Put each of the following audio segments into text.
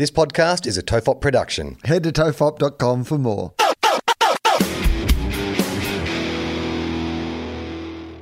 This podcast is a Tofop production. Head to tofop.com for more.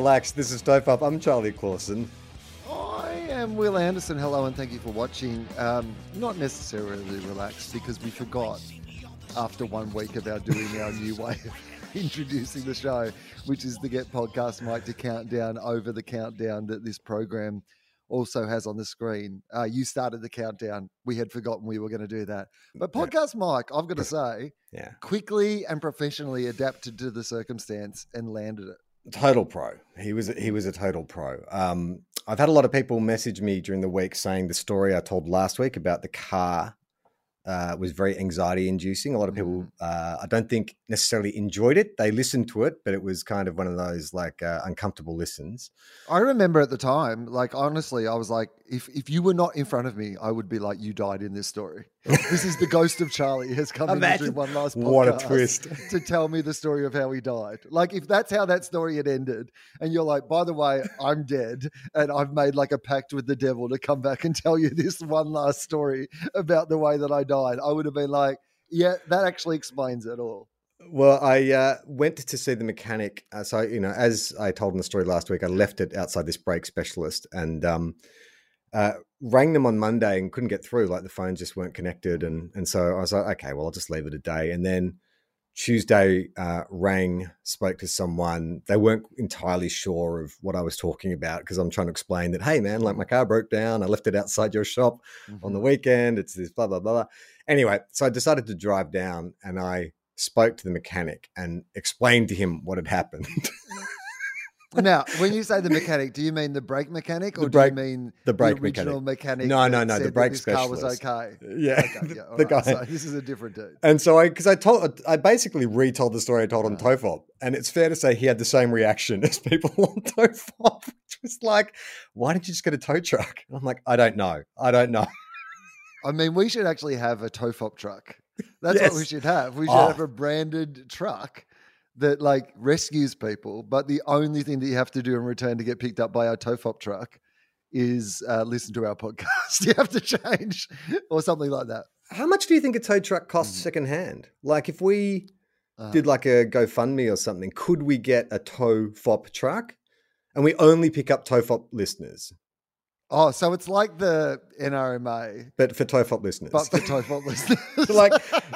Relax. This is Tofop. I'm Charlie Clausen. I am Wil Anderson. Hello and thank you for watching. Um, not necessarily relaxed because we forgot after one week of our doing our new way of introducing the show, which is the Get Podcast Mike to count down over the countdown that this program also has on the screen. Uh, you started the countdown. We had forgotten we were going to do that. But Podcast Mike, I've got to say, Yeah. quickly and professionally adapted to the circumstance and landed it. Total pro. He was he was a total pro. Um, I've had a lot of people message me during the week saying the story I told last week about the car uh, was very anxiety inducing. A lot of people, uh, I don't think necessarily enjoyed it. They listened to it, but it was kind of one of those like uh, uncomfortable listens. I remember at the time, like honestly, I was like, if if you were not in front of me, I would be like, you died in this story. this is the ghost of Charlie has come in to do one last podcast What a twist. to tell me the story of how he died. Like if that's how that story had ended, and you're like, by the way, I'm dead, and I've made like a pact with the devil to come back and tell you this one last story about the way that I died, I would have been like, yeah, that actually explains it all. Well, I uh, went to see the mechanic. Uh, so, you know, as I told in the story last week, I left it outside this brake specialist and um, uh, rang them on Monday and couldn't get through. Like the phones just weren't connected. And, and so I was like, okay, well, I'll just leave it a day. And then Tuesday, uh, rang, spoke to someone. They weren't entirely sure of what I was talking about because I'm trying to explain that, hey, man, like my car broke down. I left it outside your shop on the weekend. It's this blah, blah, blah. Anyway, so I decided to drive down and I spoke to the mechanic and explained to him what had happened. Now, when you say the mechanic, do you mean the brake mechanic or The brake- do you mean the brake original mechanic? No, no, no, the brake this car was okay. yeah. Okay, yeah, the right, guy. So this is a different dude. And so I, because I told, I basically retold the story I told on uh-huh. Tofop, and it's fair to say he had the same reaction as people on Tofop, which was like, "Why didn't you just get a tow truck?" And I'm like, "I don't know, I don't know." I mean, we should actually have a TOFOP truck. That's what we should have. We should Oh. have a branded truck that like rescues people, but the only thing that you have to do in return to get picked up by our TOFOP truck is uh, listen to our podcast. you have to change or something like that. How much do you think a tow truck costs secondhand? Like, if we Uh, did like a GoFundMe or something, could we get a tow fop truck? And we only pick up Tofop listeners, oh, so it's like the NRMA, but for Tofop listeners. but for TOFOP listeners. So, like,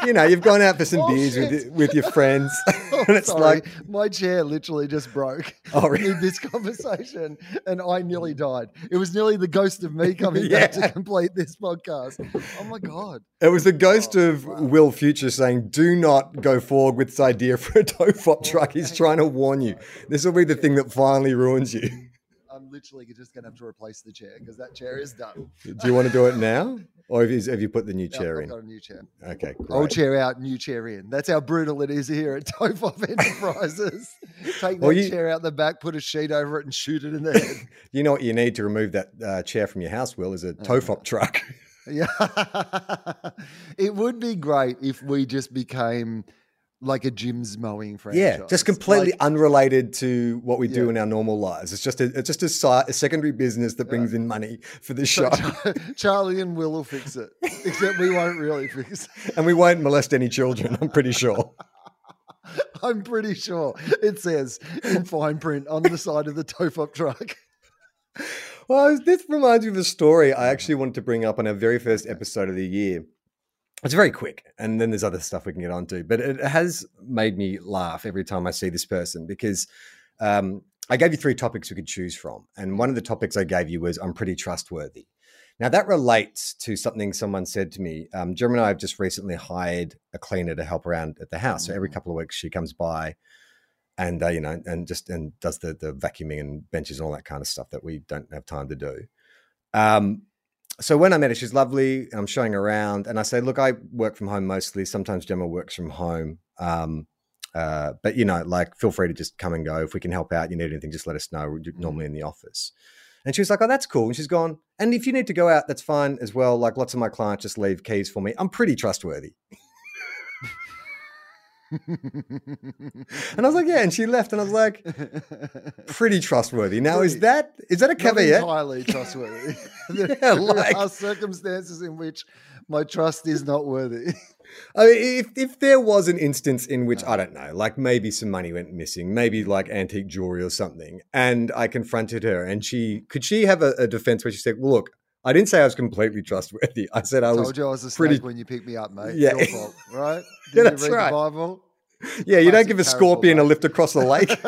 you know, you've gone out for some Oh, beers with, shit. with your friends, Oh, and it's sorry. like, my chair literally just broke Oh, really? in this conversation, and I nearly died. It was nearly the ghost of me coming back to complete this podcast. Oh my god! It was the ghost Oh, of wow. Wil Future saying, "Do not go forward with this idea for a tofop truck." He's trying to warn you. Oh, this will be the thing that finally ruins you. I'm literally just gonna have to replace the chair because that chair is done. Do you want to do it now, or have you, have you put the new chair I've in? got a new chair. Okay, great. Old chair out, new chair in. That's how brutal it is here at Tofop Enterprises. Take that Well, you- chair out the back, put a sheet over it, and shoot it in the head. You know what you need to remove that uh, chair from your house, Wil, is a Uh-huh. tofop truck. Yeah. it would be great if we just became like a Jim's mowing franchise. yeah, just completely Like, unrelated to what we do Yeah. in our normal lives. It's just a it's just a, a secondary business that brings in money for the show, Char- Charlie and Wil will fix it, except we won't really fix it. and we won't molest any children. I'm pretty sure. I'm pretty sure it says in fine print on the side of the Tofop truck. Well, this reminds me of a story I actually wanted to bring up on our very first episode of the year. It's very quick, and then there's other stuff we can get onto, but it has made me laugh every time I see this person because um, I gave you three topics we could choose from. And one of the topics I gave you was I'm pretty trustworthy. Now, that relates to something someone said to me. Um, Gemma and I have just recently hired a cleaner to help around at the house. So every couple of weeks, she comes by and uh, you know, and just and does the the vacuuming and benches and all that kind of stuff that we don't have time to do. Um, so when I met her, she's lovely. I'm showing her around, and I say, "Look, I work from home mostly. Sometimes Gemma works from home, um, uh, but you know, like, feel free to just come and go. If we can help out, you need anything, just let us know. We're normally in the office." And she was like, "Oh, that's cool." And she's gone. And if you need to go out, that's fine as well. Like, lots of my clients just leave keys for me. I'm pretty trustworthy. And I was like, "Yeah." And she left, and I was like, "Pretty trustworthy." Now, is that is that a Not caveat? entirely trustworthy. there, Yeah, like- are circumstances in which my trust is not worthy. I mean, if if there was an instance in which I don't know, like maybe some money went missing, maybe like antique jewelry or something, and I confronted her, and she could she have a, a defense where she said, "Well, look, I didn't say I was completely trustworthy. I said I was, Told you I was a snake when you picked me up, mate. Yeah. Your fault, right? Yeah, Did that's you read right. the Bible? yeah, you don't give a scorpion a lift across the lake."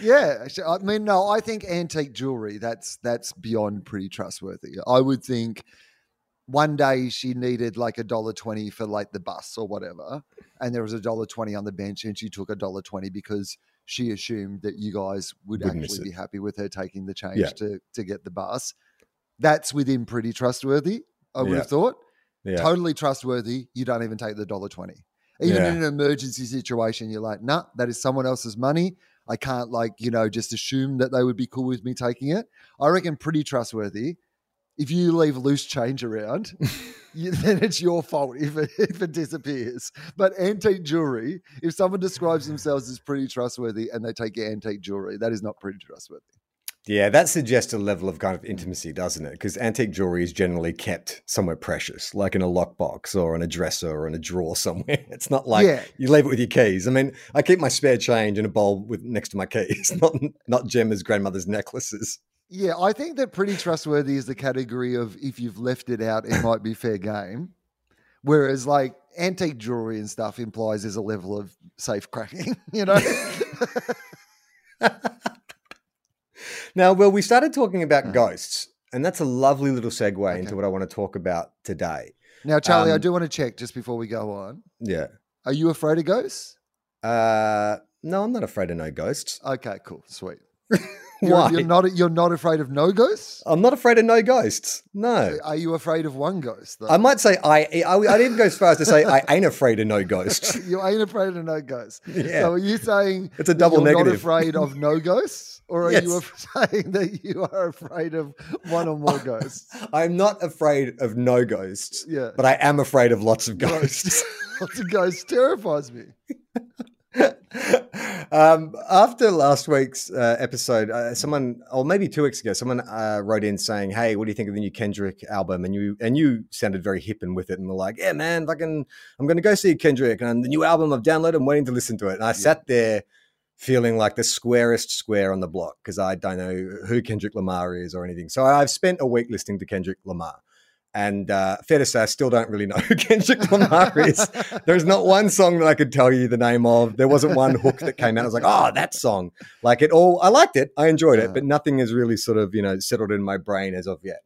yeah, I mean, no, I think antique jewelry that's that's beyond pretty trustworthy. I would think one day she needed like a dollar twenty for like the bus or whatever, and there was a dollar twenty on the bench, and she took a dollar twenty because she assumed that you guys would Wouldn't actually be happy with her taking the change Yeah. to to get the bus. That's within pretty trustworthy. I would Yeah. have thought yeah, totally trustworthy. You don't even take the dollar twenty. Even Yeah. in an emergency situation, you're like, nah, that is someone else's money. I can't like, you know, just assume that they would be cool with me taking it. I reckon pretty trustworthy. If you leave loose change around, you, then it's your fault if it, if it disappears. But antique jewelry, if someone describes themselves as pretty trustworthy and they take your antique jewelry, that is not pretty trustworthy. Yeah. That suggests a level of kind of intimacy, doesn't it? Because antique jewelry is generally kept somewhere precious, like in a lockbox or in a dresser or in a drawer somewhere. It's not like Yeah. you leave it with your keys. I mean, I keep my spare change in a bowl with next to my keys, not not Gemma's grandmother's necklaces. Yeah, I think that pretty trustworthy is the category of if you've left it out, it might be fair game. Whereas like antique jewelry and stuff implies there's a level of safe cracking, you know? Now, well, we started talking about Uh. ghosts, and that's a lovely little segue Okay. into what I want to talk about today. now, Charlie, I Um, do want to check just before we go on. Yeah. Are you afraid of ghosts? Uh, no, I'm not afraid of no ghosts. Okay, cool, sweet. You're, Why? you're not you're not afraid of no ghosts? I'm not afraid of no ghosts. No. Are you afraid of one ghost? Though? I might say I, I. I'd even go as far as to say I ain't afraid of no ghosts. you ain't afraid of no ghosts. Yeah. So are you saying It's a double you're not afraid of no ghosts, or are you Yes. af- saying that you are afraid of one or more ghosts? I'm not afraid of no ghosts, Yeah. but I am afraid of lots of Ghosts. Lots of ghosts terrifies me. um, after last week's uh, episode, uh, someone, or maybe two weeks ago, someone uh, wrote in saying, "Hey, what do you think of the new Kendrick album?" And you and you sounded very hip and with it, and were like, "Yeah, man, fucking, I'm going to go see Kendrick and the new album I've downloaded. I'm waiting to listen to it." And I sat there feeling like the squarest square on the block because I don't know who Kendrick Lamar is or anything. So I've spent a week listening to Kendrick Lamar. And uh, fair to say, I still don't really know who Kendrick Lamar is. There's not one song that I could tell you the name of. There wasn't one hook that came out. I was like, oh, that song. Like it all, I liked it. I enjoyed it, but nothing has really sort of, you know, settled in my brain as of yet.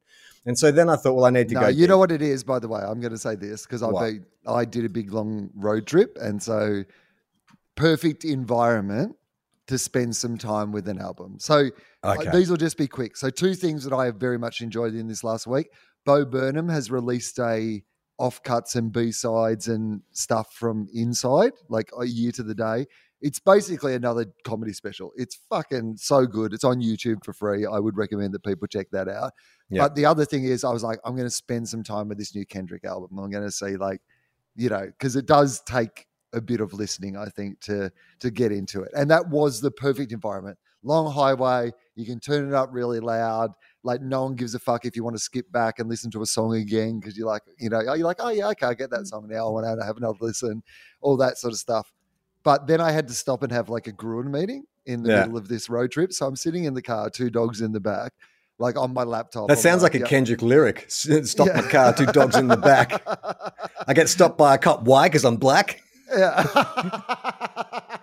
And so then I thought, well, I need to No, go. you know what it is, by the way. I'm going to say this because I I did a big long road trip, and so perfect environment to spend some time with an album. So Okay. these will just be quick. So two things that I have very much enjoyed in this last week. Bo Burnham has released a offcuts and B sides and stuff from Inside, like a year to the day. It's basically another comedy special. It's fucking so good. It's on YouTube for free. I would recommend that people check that out. Yeah. But the other thing is, I was like, I'm going to spend some time with this new Kendrick album. I'm going to see, like, you know, because it does take a bit of listening, I think, to to get into it. And that was the perfect environment. Long highway, you can turn it up really loud. Like no one gives a fuck if you want to skip back and listen to a song again because you're like, you know, you're like, oh yeah, okay, I get that mm. song now. I want to have another listen, all that sort of stuff. But then I had to stop and have like a Gruen meeting in the Yeah. middle of this road trip. So I'm sitting in the car, two dogs in the back, like on my laptop. That sounds like a yeah. Kendrick lyric. Stop Yeah. my car, two dogs in the back. I get stopped by a cop. Why? Because I'm black. Yeah.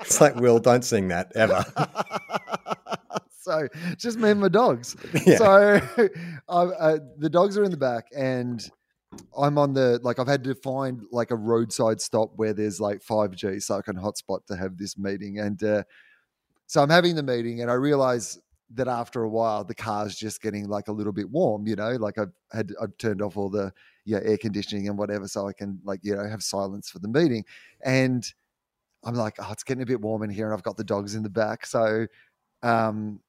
It's like, Wil, don't sing that ever. so just me and my dogs. Yeah. So I, uh, the dogs are in the back, and I'm on the like I've had to find like a roadside stop where there's like 5G so I can hotspot to have this meeting. And uh, so I'm having the meeting and I realize that after a while the car's just getting like a little bit warm, you know, like I've had I've turned off all the yeah, air conditioning and whatever so I can like, you know, have silence for the meeting. And I'm like, oh, it's getting a bit warm in here and I've got the dogs in the back. So um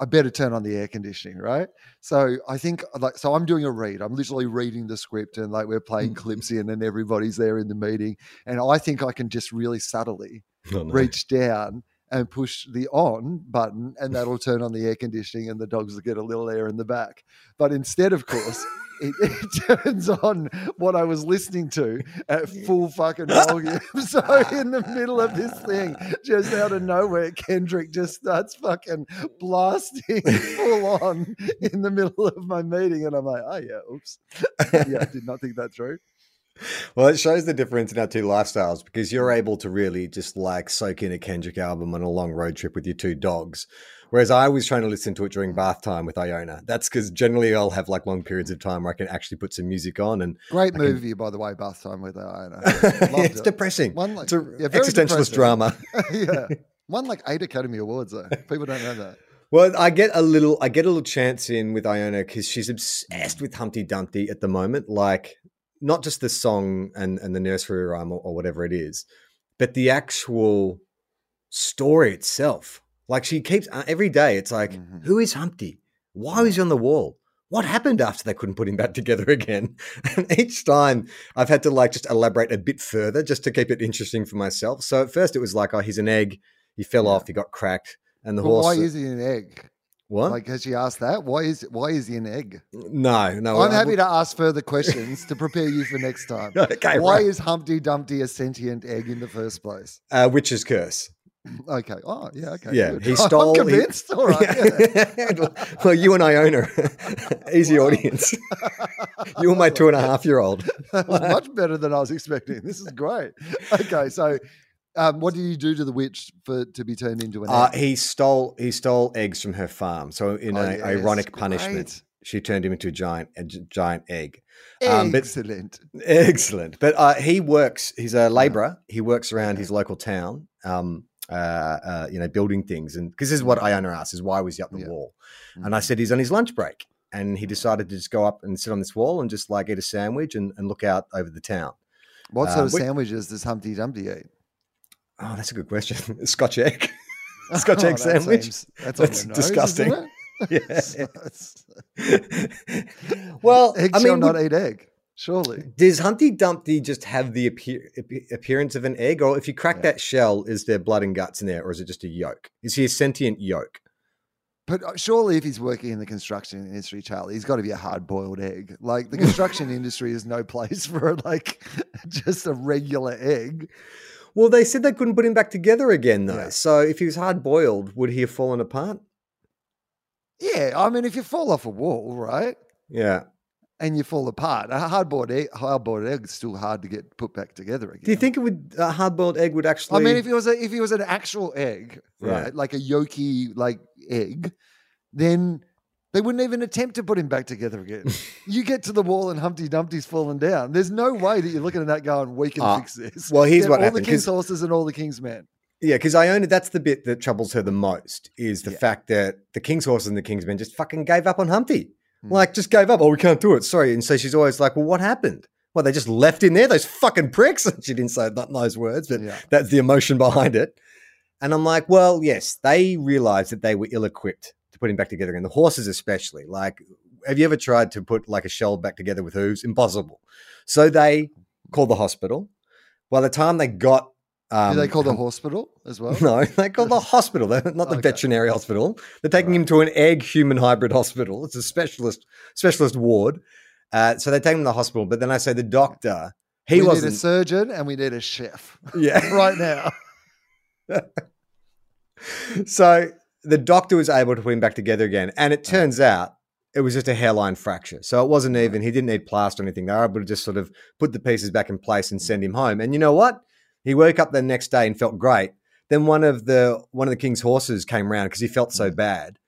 I better turn on the air conditioning, right? So I think like so I'm doing a read. I'm literally reading the script and like we're playing clips in and everybody's there in the meeting. And I think I can just really subtly Oh, no. reach down and push the on button and that'll turn on the air conditioning and the dogs will get a little air in the back. But instead, of course, it, it turns on what I was listening to at full fucking volume. so in the middle of this thing, just out of nowhere, Kendrick just starts fucking blasting full on in the middle of my meeting. And I'm like, oh yeah, oops. yeah, I did not think that through. Well, it shows the difference in our two lifestyles because you're able to really just like soak in a Kendrick album on a long road trip with your two dogs. Whereas I was trying to listen to it during bath time with Iona. That's because generally I'll have like long periods of time where I can actually put some music on and Great I can- movie, by the way, Bath Time with Iona. It's it. depressing. One like It's a yeah, existentialist depressing. drama. yeah, won like eight Academy Awards though. People don't know that. Well, I get a little, I get a little chance in with Iona because she's obsessed with Humpty Dumpty at the moment. Like, not just the song and and the nursery rhyme or, or whatever it is, but the actual story itself. Like, she keeps uh, every day. It's like, Mhm. who is Humpty? Why was he on the wall? What happened after they couldn't put him back together again? And each time I've had to like just elaborate a bit further just to keep it interesting for myself. So at first it was like, oh, he's an egg. He fell Yeah. off. He got cracked. And the But horse. why is he an egg? What? Like, has she asked that? Why is why is he an egg? No, no. I'm I- happy to ask further questions to prepare you for next time. Okay, why right. is Humpty Dumpty a sentient egg in the first place? uh, witch's curse? Okay. Oh, yeah. Okay. Yeah, good. he stole- he- I'm convinced. All right. yeah. well, you and Iona, easy audience. you and my two and a half year old. that was much better than I was expecting. This is great. Okay, so um, what did you do to the witch for to be turned into an Uh, egg? he stole he stole eggs from her farm. So in Oh, a yes, ironic punishment, great. she turned him into a giant a giant egg. um, but- Excellent. Excellent. But uh, he works. He's a labourer. He works around his local town. Um, uh, uh, you know, building things, and because this is what Iona asked: is why was he up the Yeah. wall? And I said he's on his lunch break, and he decided to just go up and sit on this wall and just like eat a sandwich and, and look out over the town. What sort um, of sandwiches does Humpty Dumpty eat? Oh, that's a good question. Scotch egg. Scotch Oh, egg sandwich. seems- that's That's nose, disgusting. isn't? Yeah. Well, egg I shall mean, not would- eat egg. Surely. does Humpty Dumpty just have the appear, appearance of an egg, or if you crack Yeah. that shell, is there blood and guts in there, or is it just a yolk? Is he a sentient yolk? But uh, surely, if he's working in the construction industry, Charlie, he's got to be a hard-boiled egg. Like the construction industry is no place for like just a regular egg. Well, they said they couldn't put him back together again, though. Yeah. So if he was hard boiled, would he have fallen apart? Yeah, I mean, if you fall off a wall, right, Yeah. and you fall apart, a hard-boiled egg, hard-boiled egg is still hard to get put back together again. Do you think it would a hard boiled egg would actually? I mean, if it was a if it was an actual egg, Yeah. right, like a yolky like egg, then they wouldn't even attempt to put him back together again. you get to the wall and Humpty Dumpty's fallen down. There's no way that you're looking at that going, we can Ah, fix this. well, here's Get what all happened, the king's horses and all the king's men. Yeah, because Iona, that's the bit that troubles her the most is the Yeah. fact that the King's horses and the King's men just fucking gave up on Humpty. Hmm. Like, just gave up. Oh, we can't do it. Sorry. And so she's always like, well, what happened? Well, they just left him there, those fucking pricks. she didn't say that, those words, but Yeah. that's the emotion behind it. And I'm like, well, yes, they realized that they were ill equipped to put him back together, and the horses especially. Like, have you ever tried to put like a shell back together with hooves? Impossible. So they called the hospital. By the time they got, um, Do they call the hospital as well? no, they call the hospital. They're not the Okay. veterinary hospital. They're taking him to an egg human hybrid hospital. It's a specialist specialist ward. Uh, so they take him to the hospital. But then I say the doctor, he we need a wasn't. surgeon and we need a chef yeah. right now. so the doctor was able to put him back together again, and it turns out it was just a hairline fracture. So it wasn't even. He didn't need plaster or anything. They were able to just sort of put the pieces back in place and send him home. And you know what? He woke up the next day and felt great. Then one of the one of the king's horses came around because he felt so bad,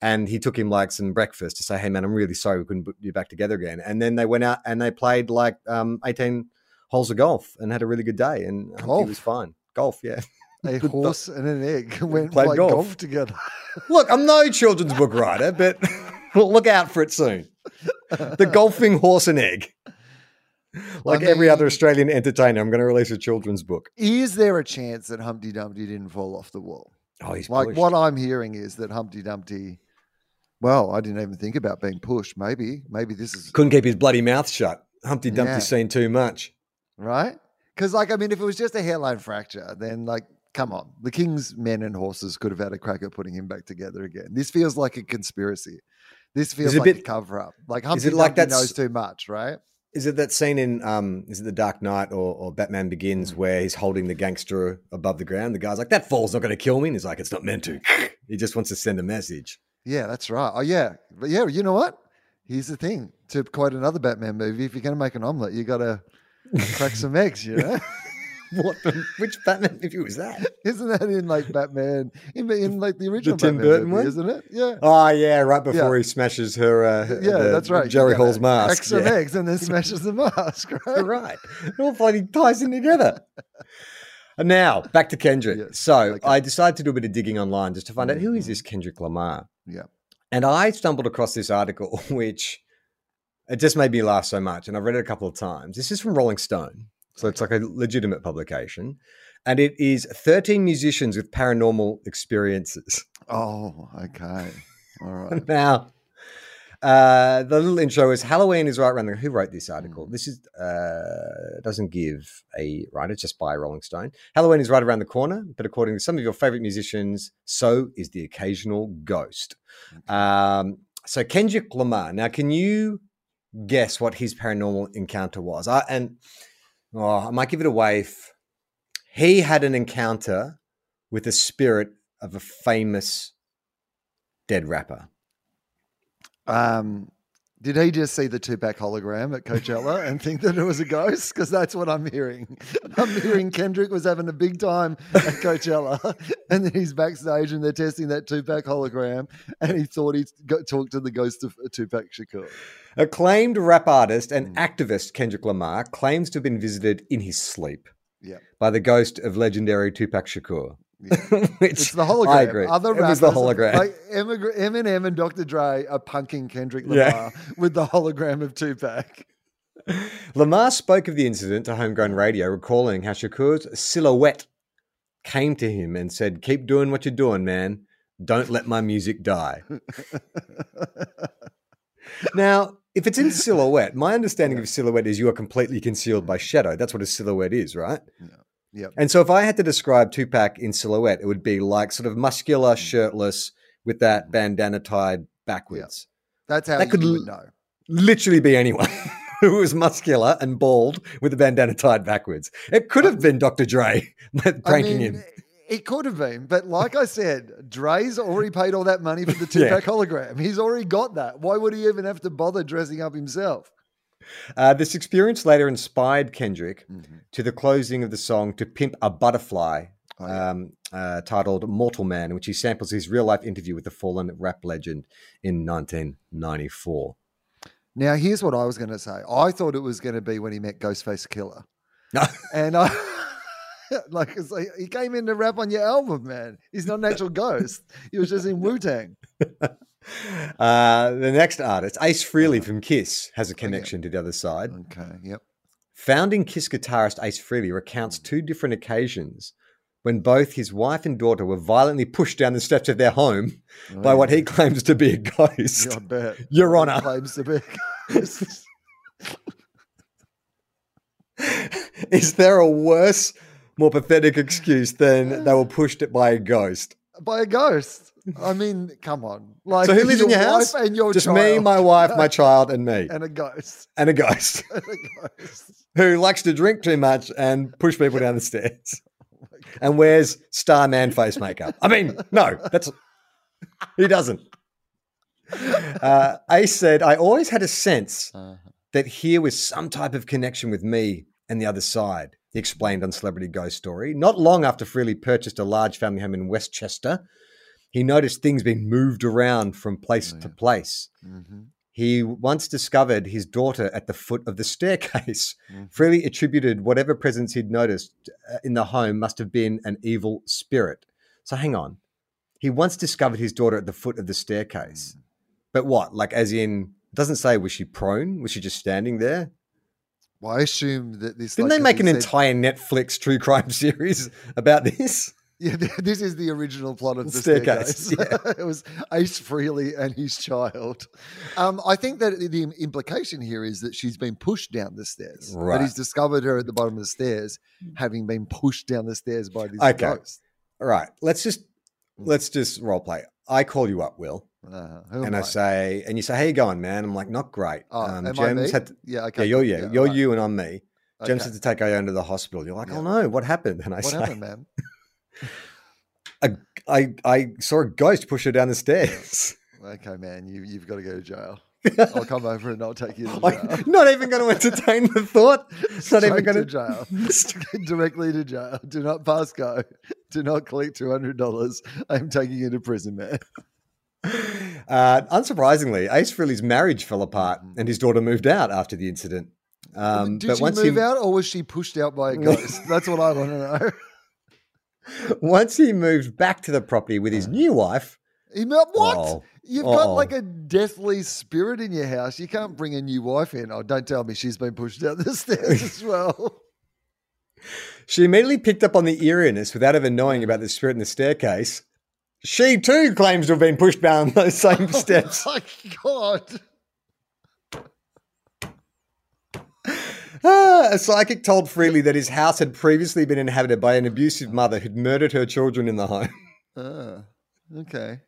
and he took him like some breakfast to say, "Hey man, I'm really sorry we couldn't put you back together again." And then they went out and they played like um, 18 holes of golf and had a really good day, and Golf? was fine. Golf, yeah. A horse and an egg went Played played golf. golf. together. Look, I'm no children's book writer, but look out for it soon. The golfing horse and egg. Like every other Australian entertainer, I'm going to release a children's book. Is there a chance that Humpty Dumpty didn't fall off the wall? Oh, he's Like pushed. what I'm hearing is that Humpty Dumpty. Well, I didn't even think about being pushed. Maybe, maybe this is couldn't keep his bloody mouth shut. Humpty Dumpty's Yeah. seen too much. right. Because, like, I mean, if it was just a hairline fracture, then like, come on, the king's men and horses could have had a crack at putting him back together again. This feels like a conspiracy. This feels it a like a cover up. Like Humpty it like Dumpty knows too much, right? Is it that scene in um is it the Dark Knight or, or Batman Mm. Begins where he's holding the gangster above the ground? The guy's like, That fall's not gonna kill me. And he's like, It's not meant to. he just wants to send a message. Yeah, that's right. Oh, yeah. But yeah, you know what? Here's the thing. To quote another Batman movie, if you're going to make an omelet, you got to crack some eggs, you know? What which Batman movie was that? Isn't that in like Batman, in, in like the original Tim Batman Burton movie, one? isn't it? Yeah. Oh yeah, right before he smashes her uh Yeah, the that's right. Jerry Hall's mask. Some yeah. eggs and then smashes the mask, right? Right. It all bloody ties in together. And now back to Kendrick. Yes, So okay. Mm-hmm. I decided to do a bit of digging online just to find out who is this Kendrick Lamar. Yeah. And I stumbled across this article, which it just made me laugh so much. And I've read it a couple of times. This is from Rolling Stone. So it's like a legitimate publication. And it is 13 musicians with paranormal experiences. Oh, okay. All right. Now, uh, the little intro is Halloween is right around the. Who wrote this article? Hmm. This is uh, doesn't give a writer, just by Rolling Stone. Halloween is right around the corner, but according to some of your favorite musicians, so is the occasional ghost. Um, so Kendrick Lamar. Now, can you guess what his paranormal encounter was? I, and oh, I might give it away. If he had an encounter with the spirit of a famous dead rapper. Um, did he just see the Tupac hologram at Coachella and think that it was a ghost? Because that's what I'm hearing. I'm hearing Kendrick was having a big time at Coachella, and then he's backstage and they're testing that Tupac hologram, and he thought he'd go, talk to the ghost of Tupac Shakur. Acclaimed rap artist and Mm. activist Kendrick Lamar claims to have been visited in his sleep Yeah. by the ghost of legendary Tupac Shakur. Yeah. Which It's the hologram. I agree. Other it was the hologram. like Eminem and Dr. Dre, are punking Kendrick Yeah. Lamar with the hologram of Tupac. Lamar spoke of the incident to Homegrown Radio, recalling how Shakur's silhouette came to him and said, Keep doing what you're doing, man. Don't let my music die. now, if it's in silhouette, my understanding of silhouette is you are completely concealed by shadow. That's what a silhouette is, right? Yep. And so if I had to describe Tupac in silhouette, it would be like sort of muscular, mm. shirtless, with that mm-hmm. bandana tied backwards. That's how That you could l- know. Literally be anyone who was muscular and bald with a bandana tied backwards. It could have been Dr. Dre pranking I mean, him. It could have been, but like I said, Dre's already paid all that money for the Yeah. Tupac hologram. He's already got that. Why would he even have to bother dressing up himself? Uh, this experience later inspired Kendrick Mm-hmm. to the closing of the song "To Pimp a Butterfly," Oh, yeah. um, uh, titled "Mortal Man," in which he samples his real-life interview with the fallen rap legend in 1994. Now, here's what I was going to say. I thought it was going to be when he met Ghostface Killah. No. And I, like, it's like, he came in to rap on your album, man. He's not an actual ghost. He was just in Wu Tang. Uh, the next artist, Ace Frehley from Kiss, has a Oh, connection to the other side. Okay. Yep. Founding Kiss guitarist Ace Frehley recounts two different occasions when both his wife and daughter were violently pushed down the steps of their home by what he claims to be a ghost. Yeah, I bet. Your He Honor. claims to be a ghost. Is there a worse, more pathetic excuse than they were pushed by a ghost? by a ghost. I mean, come on. Like, So who lives in your house? And your Just me, my wife, my child, and me, and a ghost. and a ghost And a ghost. who likes to drink too much and push people down the stairs and wears Starman face makeup. I mean, no, that's he doesn't. Uh, Ace said, "I always had a sense Uh-huh. that here was some type of connection with me and the other side." He explained on Celebrity Ghost Story. Not long after Frehley purchased a large family home in Westchester, He noticed things being moved around from place Oh, to place. Mm-hmm. He once discovered his daughter at the foot of the staircase. Mhm. Frehley attributed whatever presence he'd noticed uh, in the home must have been an evil spirit. So hang on. He once discovered his daughter at the foot of the staircase. Mm. But what? Like, as in, doesn't say was she prone? Was she just standing there? Well, I assume that this. Didn't like, they make an said- entire Netflix true crime series about this? Yeah, this is the original plot of the Staircase, staircase. it was Ace Frehley and his child. Um, I think that the implication here is that she's been pushed down the stairs. But Right. he's discovered her at the bottom of the stairs, having been pushed down the stairs by this Okay. ghost. All right, let's just let's just role play. I call you up, Wil, Uh, and am I say, and you say, "How you going, man?" I'm like, "Not great." Oh, um, am I me? had to- yeah, yeah, okay. you're cool. yeah, you're alright. you, and I'm me. James Okay. had to take Iona to the hospital. You're like, Yeah. "Oh no, what happened?" And I said What say, happened, man? I, I saw a ghost push her down the stairs. Okay, man, you, you've got to go to jail. I'll come over and I'll take you to jail. I'm not even going to entertain the thought. Not even going to jail. Directly to jail. Do not pass go. Do not collect two hundred dollars. I'm taking you to prison, man. Uh, unsurprisingly, Ace Frehley's marriage fell apart, and his daughter moved out after the incident. Um, Did but she once move he out, or was she pushed out by a ghost? That's what I want to know. once he moved back to the property with his new wife, He mo- what? Uh-oh. You've got Uh-oh. like a deathly spirit in your house. You can't bring a new wife in. Oh, don't tell me she's been pushed down the stairs as well. she immediately picked up on the eeriness without even knowing about the spirit in the staircase. She too claims to have been pushed down those same oh steps. Oh my god. Ah, a psychic told Frehley that his house had previously been inhabited by an abusive mother who'd murdered her children in the home. Ah, okay.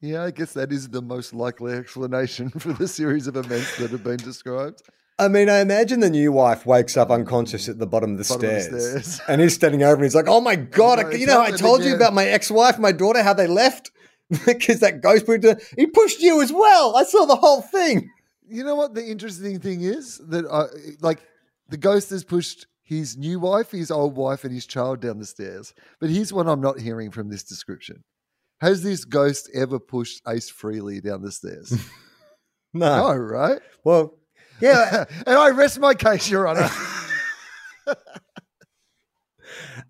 Yeah, I guess that is the most likely explanation for the series of events that have been described. I mean, I imagine the new wife wakes up unconscious at the bottom of the, Bottom of the stairs, stairs. and he's standing over and he's like, "Oh my god! no, I, you know, I told you about my ex-wife, my daughter, how they left because that ghost pushed her. He pushed you as well. I saw the whole thing." You know what the interesting thing is that I like the ghost has pushed his new wife, his old wife, and his child down the stairs. But here's what I'm not hearing from this description: Has this ghost ever pushed Ace Frehley down the stairs? No, no, right? well, yeah. and I rest my case, Your Honor.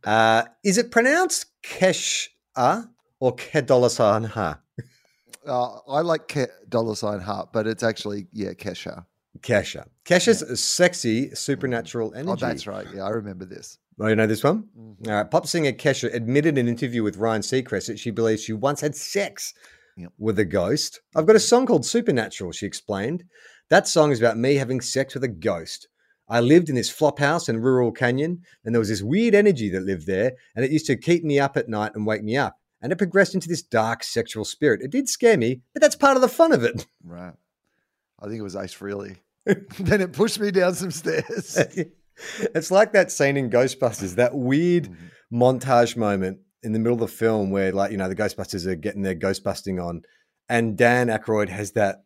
uh, is it pronounced Kesha or Kedolasanha? uh, I like Ke- dollar sign heart, but it's actually yeah, Kesha. Kesha. Kesha's a sexy supernatural energy. Oh, that's right. Yeah, I remember this. Oh, you know this one? Mhm. All right. Pop singer Kesha admitted in an interview with Ryan Seacrest that she believes she once had sex Yep. with a ghost. I've got a song called Supernatural, she explained. That song is about me having sex with a ghost. I lived in this flop house in Laurel Canyon, and there was this weird energy that lived there, and it used to keep me up at night and wake me up. And it progressed into this dark sexual spirit. It did scare me, but that's part of the fun of it. Right. I think it was Ace Frehley. then it pushed me down some stairs. it's like that scene in Ghostbusters, that weird Mhm. montage moment in the middle of the film where, like, you know, the Ghostbusters are getting their ghostbusting on, and Dan Aykroyd has that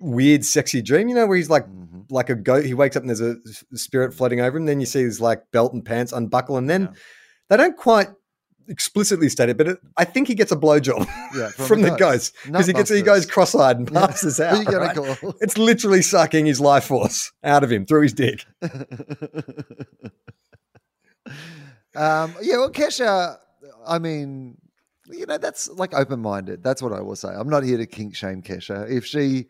weird, sexy dream, you know, where he's like, Mhm. like a goat. He wakes up and there's a spirit floating over him. Then you see his like belt and pants unbuckle, and then Yeah. they don't quite explicitly stated, but it, I think he gets a blowjob Yeah, from, the ghost because he gets he goes cross-eyed and passes Who out. right? call? It's literally sucking his life force out of him through his dick. um, yeah, well, Kesha, I mean, you know, that's like open minded. That's what I will say. I'm not here to kink shame Kesha. If she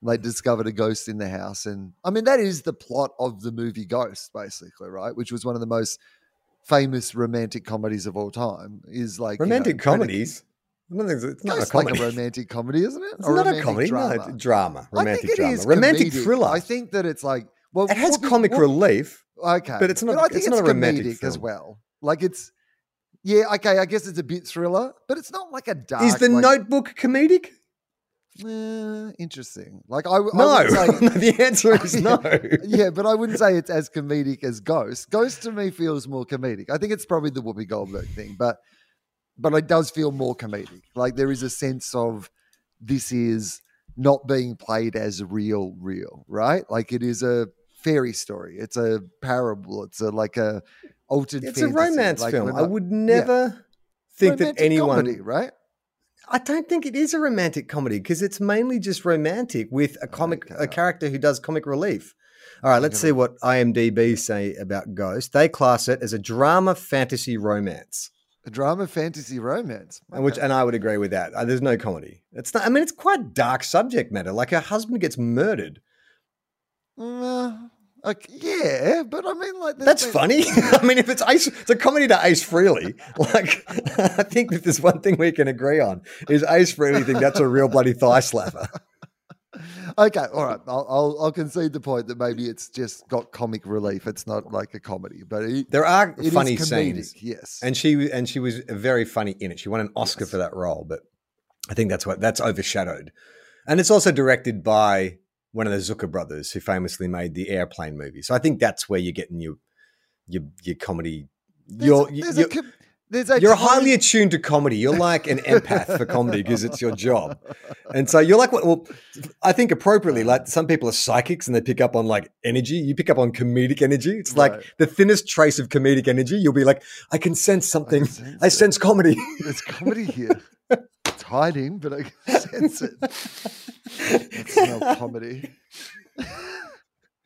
like discovered a ghost in the house, and I mean, that is the plot of the movie Ghost, basically, right? Which was one of the most famous romantic comedies of all time. Is like you know, Romantic trying to- comedies. It's, it's not a comedy. like a romantic comedy, isn't it? it's Or not a comedy. drama? No, it's drama. I Romantic think it drama. is romantic comedic. thriller. I think that it's like well, it has Whoopi- comic Whoopi- relief. Okay, But it's not- I think it's it's, not a romantic comedic as well. Like it's, yeah, okay. I guess it's a bit thriller, but it's not like a dark. Is the like, Notebook comedic? Eh, interesting? Like I, No. wouldn't say, the answer is no. yeah, but I wouldn't say it's as comedic as Ghost. Ghost to me feels more comedic. I think it's probably the Whoopi Goldberg thing, but but it does feel more comedic. Like there is a sense of this is not being played as real, real, right? Like it is a fairy story. It's a parable. It's a like a altered. It's a romance Like, film. I would never think that anyone. comedy, right? I don't think it is a romantic comedy because it's mainly just romantic with a comic, Okay. a character who does comic relief. All right, let's see what IMDb say about Ghost. They class it as a drama fantasy romance, A drama fantasy romance. and which, and I would agree with that. Uh, there's no comedy. It's not. I mean, it's quite dark subject matter. Like her husband gets murdered. Uh, okay, yeah, but I mean, like That's been- funny. I mean, if it's Ace, it's a comedy to Ace Frehley. Like, I think if there's one thing we can agree on is Ace Frehley think that's a real bloody thigh slapper. Okay, all right. I'll, I'll I'll concede the point that maybe it's just got comic relief. It's not like a comedy, but it, There are funny scenes, Yes, and she and she was very funny in it. She won an Oscar Yes. for that role, but I think that's what that's overshadowed. And it's also directed by one of the Zucker brothers, who famously made the Airplane movie. So I think that's where you're getting your your your comedy. There's You're a- there's you're, a com- there's a you're highly attuned to comedy. You're like an empath for comedy because it's your job. And so you're like, what- well, I think appropriately, like some people are psychics and they pick up on like energy. You pick up on comedic energy. It's like Right. the thinnest trace of comedic energy. You'll be like, I can sense something. sense I sense comedy. There's comedy here. It's hiding, but I can sense it. I smell comedy.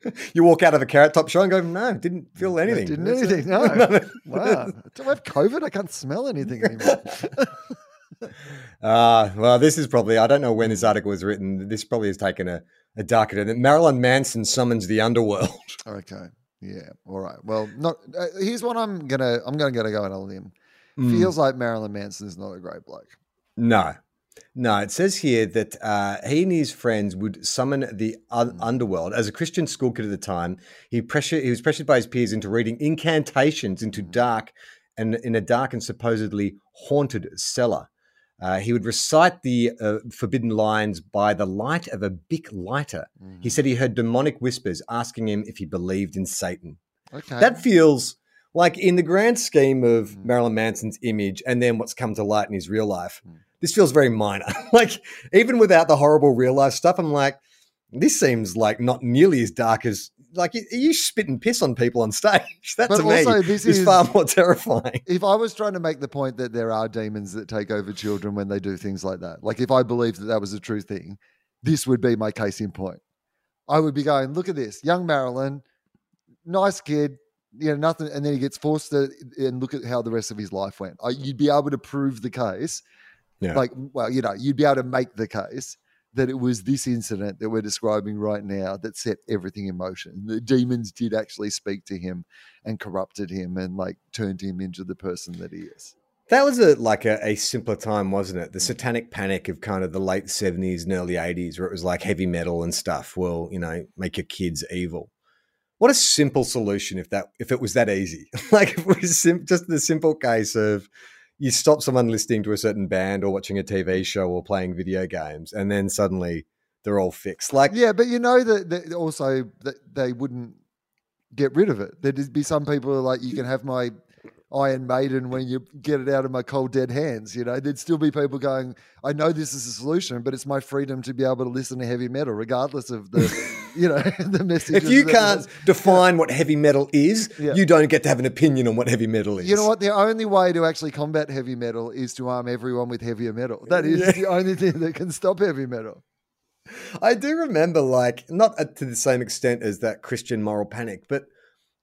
you walk out of a carrot top show and go, no, didn't feel anything. didn't That's anything, it. no. Wow. Do I have COVID? I can't smell anything anymore. Ah, well, this is probably, I don't know when this article was written. This probably has taken a, a darker turn. Marilyn Manson summons the underworld. okay. Yeah. All right. Well, not. Uh, here's what I'm gonna. I'm gonna gonna go on a limb. Mm. Feels like Marilyn Manson is not a great bloke. No. No, it says here that uh, he and his friends would summon the un- underworld. As a Christian school kid at the time, he pressure he was pressured by his peers into reading incantations into dark and in a dark and supposedly haunted cellar. Uh, he would recite the uh, forbidden lines by the light of a Bic lighter. He said he heard demonic whispers asking him if he believed in Satan. Okay. That feels like in the grand scheme of Marilyn Manson's image and then what's come to light in his real life, this feels very minor. like even without the horrible real life stuff, I'm like, this seems like not nearly as dark as like are you spitting piss on people on stage? That But to me also this is, is- far more terrifying. if I was trying to make the point that there are demons that take over children when they do things like that, like if I believed that that was a true thing, this would be my case in point. I would be going, look at this, young Marilyn, nice kid, you know, nothing, and then he gets forced to, and look at how the rest of his life went. I, you'd be able to prove the case, Yeah. like, well, you know, you'd be able to make the case that it was this incident that we're describing right now that set everything in motion. The demons did actually speak to him and corrupted him and like turned him into the person that he is. That was a like a, a simpler time, wasn't it? The satanic panic of kind of the late seventies and early eighties, where it was like heavy metal and stuff. Will you know make your kids evil? What a simple solution if that if it was that easy. like if it was sim- just the simple case of you stop someone listening to a certain band or watching a TV show or playing video games, and then suddenly they're all fixed. Like Yeah, but you know that, that also that they wouldn't get rid of it. There'd be some people who are like, you can have my Iron Maiden when you get it out of my cold dead hands. You know, there'd still be people going, I know this is a solution, but it's my freedom to be able to listen to heavy metal, regardless of the, you know, the message. if you can't define what heavy metal is, Yeah. you don't get to have an opinion on what heavy metal is. You know what? The only way to actually combat heavy metal is to arm everyone with heavier metal. That is Yeah. the only thing that can stop heavy metal. I do remember, like, not to the same extent as that Christian moral panic, but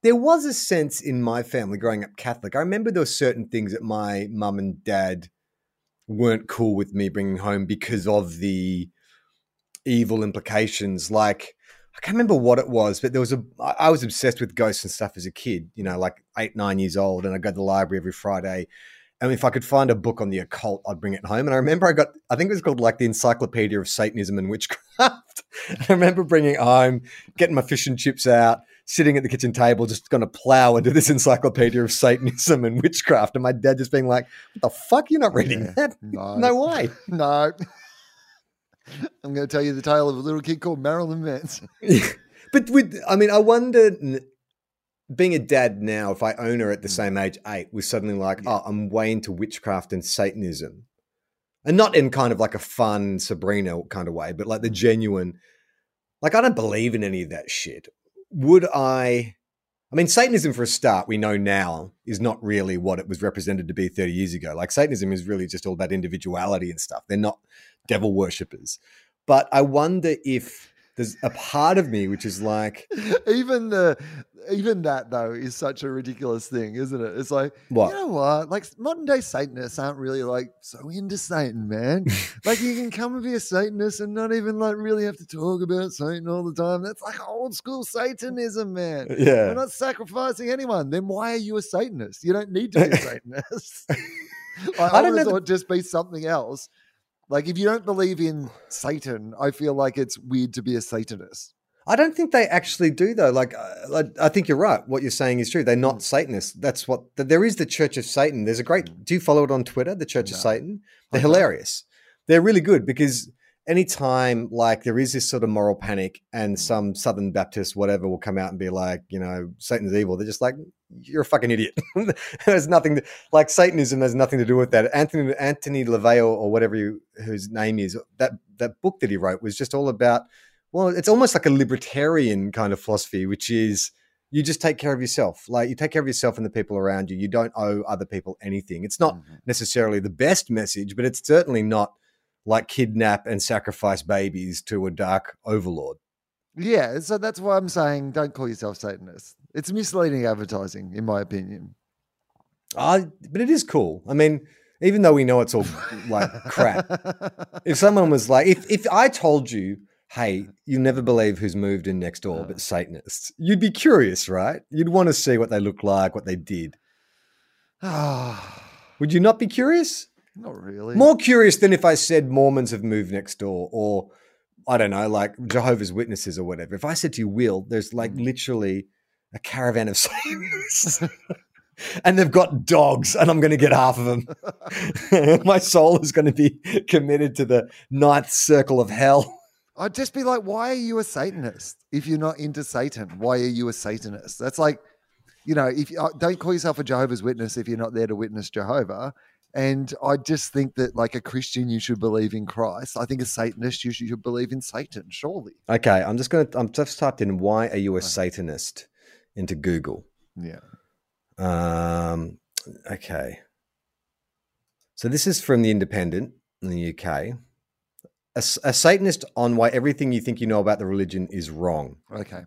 there was a sense in my family growing up Catholic. I remember there were certain things that my mum and dad weren't cool with me bringing home because of the evil implications. Like, I can't remember what it was, but there was a. I was obsessed with ghosts and stuff as a kid. You know, like eight, nine years old, and I go to the library every Friday. And if I could find a book on the occult, I'd bring it home. And I remember I got, I think it was called like the Encyclopedia of Satanism and Witchcraft. I remember bringing it home, getting my fish and chips out, sitting at the kitchen table, just going to plow into this Encyclopedia of Satanism and Witchcraft. And my dad just being like, "What the fuck? You're not reading Yeah. that? No. No way." No. I'm going to tell you the tale of a little kid called Marilyn Manson. but with, I mean, I wonder, being a dad now, if I own her at the mm. same age, eight, was suddenly like, oh, I'm way into witchcraft and Satanism. And not in kind of like a fun Sabrina kind of way, but like the genuine, like, I don't believe in any of that shit. Would I I mean, Satanism, for a start, we know now is not really what it was represented to be 30 years ago. Like, Satanism is really just all about individuality and stuff. They're not devil worshippers. But I wonder if there's a part of me which is like, even the even that though is such a ridiculous thing, isn't it? It's like What? you know what? Like modern day Satanists aren't really like so into Satan, man. like you can come and be a Satanist and not even like really have to talk about Satan all the time. That's like old school Satanism, man. Uh, yeah We're not sacrificing anyone. Then why are you a Satanist? You don't need to be a Satanist. I, I don't know thought just be something else. Like if you don't believe in Satan, I feel like it's weird to be a Satanist. I don't think they actually do though. Like, uh, I, I think you're right. What you're saying is true. They're not Satanists. That's what th- there is. The Church of Satan. There's a great. Do you follow it on Twitter? The Church of Satan. They're hilarious. They're really good because anytime like there is this sort of moral panic and Mm. some Southern Baptist whatever will come out and be like, you know, Satan's evil. They're just like, you're a fucking idiot. There's nothing to, like Satanism has nothing to do with that. Anthony Anthony Leveo or whatever you, whose name is that that book that he wrote was just all about. Well, it's almost like a libertarian kind of philosophy, which is you just take care of yourself. Like you take care of yourself and the people around you. You don't owe other people anything. It's not Mhm. necessarily the best message, but it's certainly not like kidnap and sacrifice babies to a dark overlord. Yeah, so that's why I'm saying don't call yourself Satanist. It's misleading advertising, in my opinion. Uh, but it is cool. I mean, even though we know it's all like crap, if someone was like, if, if I told you, hey, you'll never believe who's moved in next door, but Satanists, you'd be curious, right? You'd want to see what they look like, what they did. Ah, Would you not be curious? Not really. More curious than if I said Mormons have moved next door or I don't know, like Jehovah's Witnesses or whatever. If I said to you, Wil, there's like Mm. literally a caravan of Satanists. and they've got dogs, and I'm going to get half of them. My soul is going to be committed to the ninth circle of hell. I'd just be like, why are you a Satanist if you're not into Satan? Why are you a Satanist? That's like, you know, if you, uh, don't call yourself a Jehovah's Witness if you're not there to witness Jehovah. And I just think that, like a Christian, you should believe in Christ. I think a Satanist, you should, you should believe in Satan. Surely, Okay, I'm just going to, I'm just typed in, why are you a Satanist into Google. yeah. Um, okay. So this is from the Independent in the UK. A Satanist on why everything you think you know about the religion is wrong. Okay.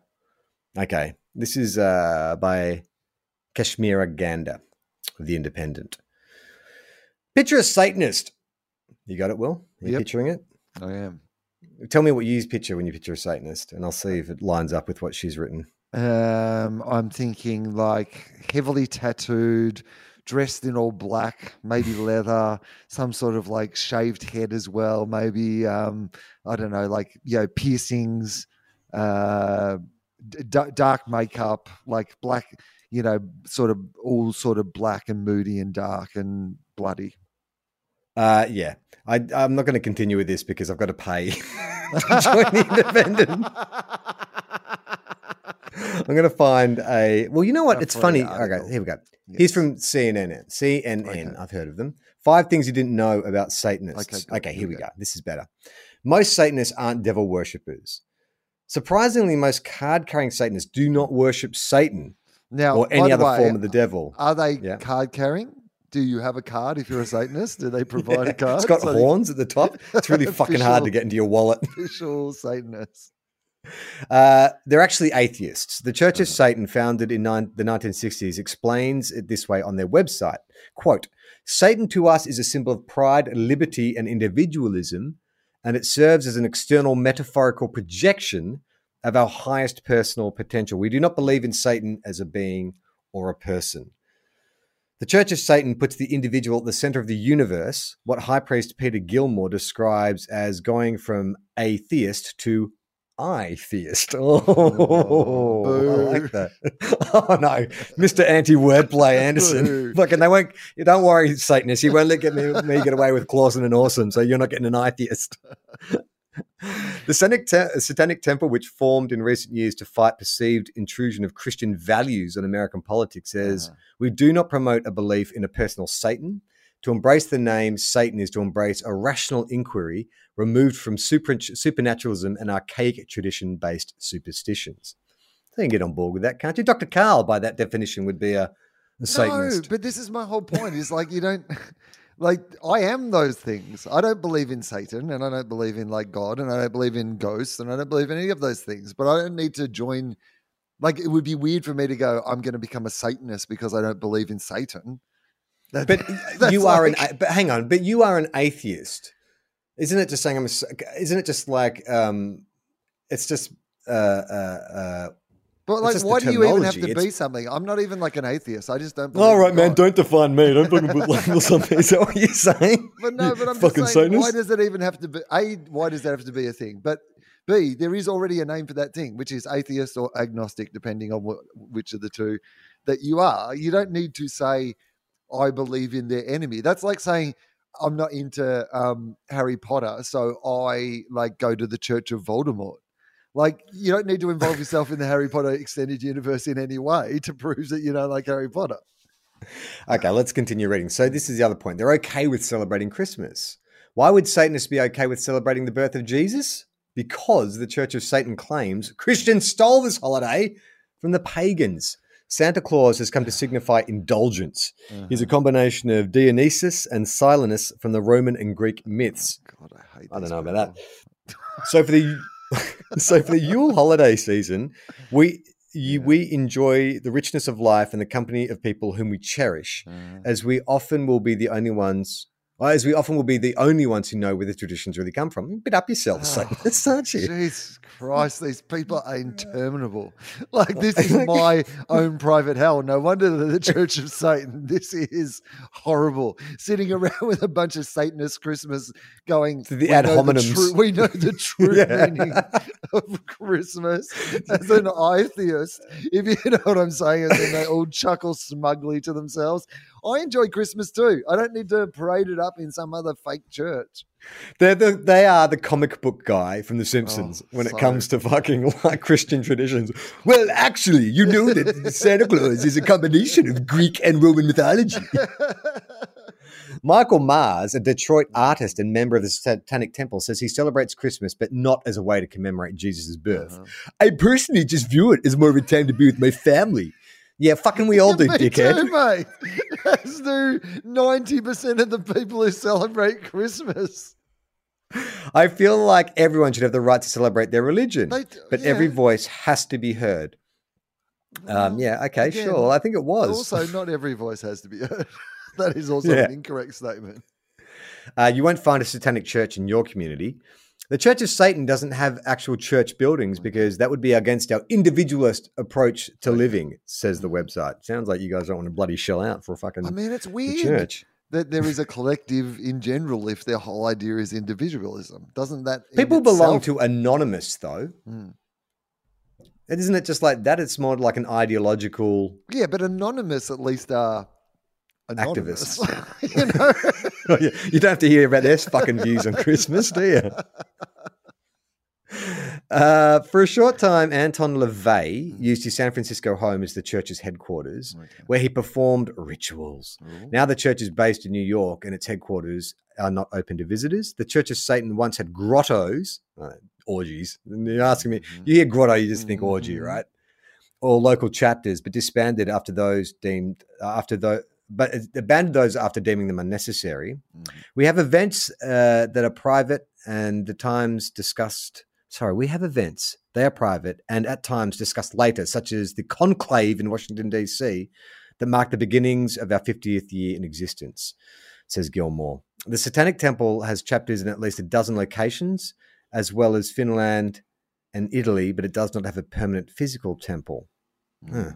Okay. This is uh, by Kashmira Gander the Independent. Picture a Satanist. You got it, Wil? Are you Yep. picturing it? I am. Tell me what you use picture when you picture a Satanist, and I'll see if it lines up with what she's written. Um, I'm thinking like heavily tattooed, dressed in all black, maybe leather, some sort of like shaved head as well. Maybe um, I don't know, like you know, piercings, uh, d- d- dark makeup, like black. You know, sort of all sort of black and moody and dark and bloody. Uh, yeah, I, I'm not going to continue with this because I've got to pay to join the Independent. I'm going to find a. Well, you know what? It's funny. Okay, here we go. He's from CNN. CNN. Okay. I've heard of them. Five things you didn't know about Satanists. Okay, Okay, here we go. This is better. Most Satanists aren't devil worshippers. Surprisingly, most card carrying Satanists do not worship Satan now or any the other way, form of the devil. Are they Yeah. card carrying? Do you have a card if you're a Satanist? Do they provide a card? It's got so horns at the top. It's really fucking hard to get into your wallet. official Satanists. Uh, they're actually atheists. The Church Uh-huh. of Satan, founded in nine, the 1960s, explains it this way on their website. Quote, Satan to us is a symbol of pride, liberty, and individualism, and it serves as an external metaphorical projection of our highest personal potential. We do not believe in Satan as a being or a person. The Church of Satan puts the individual at the center of the universe, what High Priest Peter Gilmore describes as going from atheist to I theist. Oh, I like that. Oh no, Mr. Anti Wordplay Anderson. Look, and they won't. Don't worry, Satanist. You won't let get me, me get away with Clausen and Awesome, so you're not getting an atheist. The Satanic, te- Satanic Temple, which formed in recent years to fight perceived intrusion of Christian values on American politics, says Uh-huh. we do not promote a belief in a personal Satan. To embrace the name Satan is to embrace a rational inquiry removed from super, supernaturalism and archaic tradition based superstitions. They can get on board with that, can't you? Dr. Karl, by that definition, would be a, a Satanist. No, but this is my whole point. Is like you don't like I am those things. I don't believe in Satan and I don't believe in like God and I don't believe in ghosts and I don't believe in any of those things. But I don't need to join like it would be weird for me to go, I'm gonna become a Satanist because I don't believe in Satan. That- But you are an. like- a- But hang on. But you are an atheist, isn't it? Just saying, I'm. Isn't it just like um, it's just uh, uh, uh, But like, why do you even have to terminology. be something? I'm not even like an atheist. I just don't. Believe All right, man. Don't define me. Don't fucking put labels on me. Is that what you're saying? But no, but I'm fucking just saying, why does it even have to be? A, why does that have to be a thing? But B, there is already a name for that thing, which is atheist or agnostic, depending on what, which of the two that you are. You don't need to say, I believe in their enemy. That's like saying, I'm not into um, Harry Potter, so I like go to the Church of Voldemort. Like, you don't need to involve yourself in the Harry Potter extended universe in any way to prove that you don't like Harry Potter. Okay, let's continue reading. So this is the other point. They're okay with celebrating Christmas. Why would Satanists be okay with celebrating the birth of Jesus? Because the Church of Satan claims Christians stole this holiday from the pagans. Santa Claus has come to signify indulgence. Uh-huh. He's a combination of Dionysus and Silenus from the Roman and Greek myths. God, I hate I don't know about that. So for the so for the Yule holiday season, we you, we enjoy the richness of life and the company of people whom we cherish, Uh, as we often will be the only ones. As we often will be the only ones who know where the traditions really come from. Bit up yourselves, ah, Oh, Satanists, aren't you? Jesus Christ, these people are interminable. Like this is my own private hell. No wonder the Church of Satan. This is horrible. Sitting around with a bunch of Satanist Christmas going. To the "We ad know the hominems." we know the true Yeah. meaning of Christmas as an atheist. If you know what I'm saying, and then they all chuckle smugly to themselves. I enjoy Christmas too. I don't need to parade it up in some other fake church. They're the, they are the comic book guy from The Simpsons Oh, when it comes to fucking like Christian traditions. Well, actually, you know that Santa Claus is a combination of Greek and Roman mythology. Michael Mars, a Detroit artist and member of the Satanic Temple, says he celebrates Christmas, but not as a way to commemorate Jesus' birth. Uh-huh. I personally just view it as more of a time to be with my family. Yeah, fucking we all do, Me dickhead. too, mate. As do ninety percent of the people who celebrate Christmas. I feel like everyone should have the right to celebrate their religion, They- but every voice has to be heard. Um, yeah, okay, again, sure. I think it was. Also, not every voice has to be heard. that is also Yeah. an incorrect statement. Uh, you won't find a satanic church in your community. The Church of Satan doesn't have actual church buildings because that would be against our individualist approach to living, says the website. Sounds like you guys don't want to bloody shell out for a fucking I mean, it's weird church. that there is a collective in general if their whole idea is individualism. Doesn't that People belong to anonymous, though. Hmm. And isn't it just like that? It's more like an ideological. Yeah, but anonymous at least are anonymous. Activists. you know. you don't have to hear about their fucking views on Christmas, do you? Uh, for a short time, Anton LaVey used his San Francisco home as the church's headquarters, where he performed rituals. Now the church is based in New York, and its headquarters are not open to visitors. The Church of Satan once had grottos, uh, orgies. You're asking me, you hear grotto, you just think orgy, Mhm. right? Or local chapters, but disbanded after those deemed after the but abandoned those after deeming them unnecessary. Mhm. We have events uh, that are private and at times discussed. Sorry, we have events. They are private and at times discussed later, such as the conclave in Washington, D.C., that marked the beginnings of our 50th year in existence, says Gilmore. The Satanic Temple has chapters in at least a dozen locations, as well as Finland and Italy, but it does not have a permanent physical temple. Huh.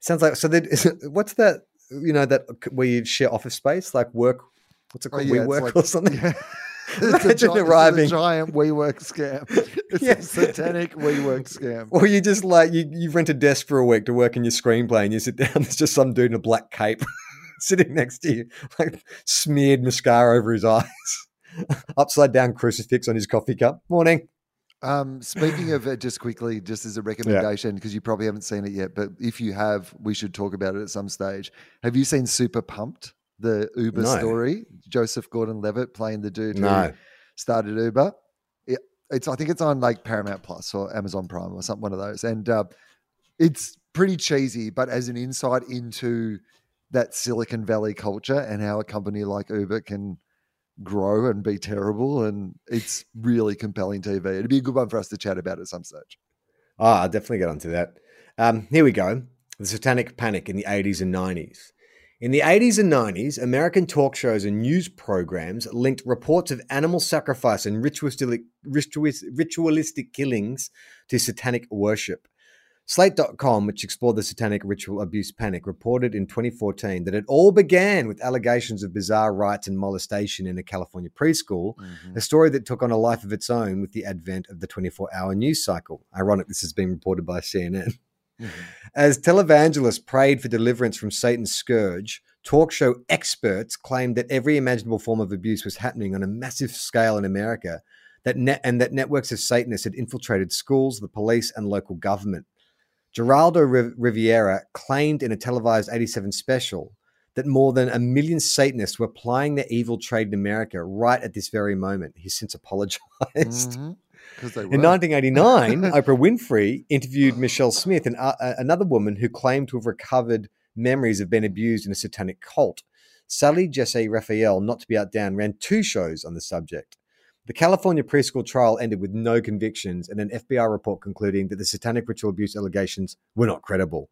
Sounds like so. What's that? You know that where you share office space, like work. What's it Oh, called? yeah, we work like- or something. Yeah. It's a Imagine gi- it's a arriving. giant WeWork scam. It's Yeah. a satanic WeWork scam. Or you just like you, you rent a desk for a week to work in your screenplay, and you sit down. There's just some dude in a black cape sitting next to you, like smeared mascara over his eyes, upside down crucifix on his coffee cup. Morning. Um, speaking of it, just quickly, just as a recommendation, because you probably haven't seen it yet, but if you have, we should talk about it at some stage. Have you seen Super Pumped, the Uber No. story? Joseph Gordon-Levitt playing the dude who started Uber. It, it's I think it's on like Paramount Plus or Amazon Prime or something one of those. And uh, it's pretty cheesy, but as an insight into that Silicon Valley culture and how a company like Uber can grow and be terrible. And it's really compelling TV. It'd be a good one for us to chat about at some stage. Oh, I'll definitely get onto that. Um, here we go. The Satanic Panic in the 80s and 90s. In the 80s and 90s, American talk shows and news programs linked reports of animal sacrifice and ritualistic, ritualistic killings to satanic worship. Slate.com, which explored the satanic ritual abuse panic, reported in 2014 that it all began with allegations of bizarre rites and molestation in a California preschool, mm-hmm. a story that took on a life of its own with the advent of the 24 hour news cycle. Ironic, this has been reported by CNN. Mm-hmm. As televangelists prayed for deliverance from Satan's scourge, talk show experts claimed that every imaginable form of abuse was happening on a massive scale in America. That net, and that networks of Satanists had infiltrated schools, the police, and local government. Geraldo Rivera claimed in a televised 87 special that more than a million Satanists were plying their evil trade in America right at this very moment. He's since apologized. Mm-hmm. In 1989, Oprah Winfrey interviewed Michelle Smith, and uh, another woman who claimed to have recovered memories of being abused in a satanic cult. Sally Jessy Raphael, not to be outdone, ran two shows on the subject. The California preschool trial ended with no convictions and an FBI report concluding that the satanic ritual abuse allegations were not credible.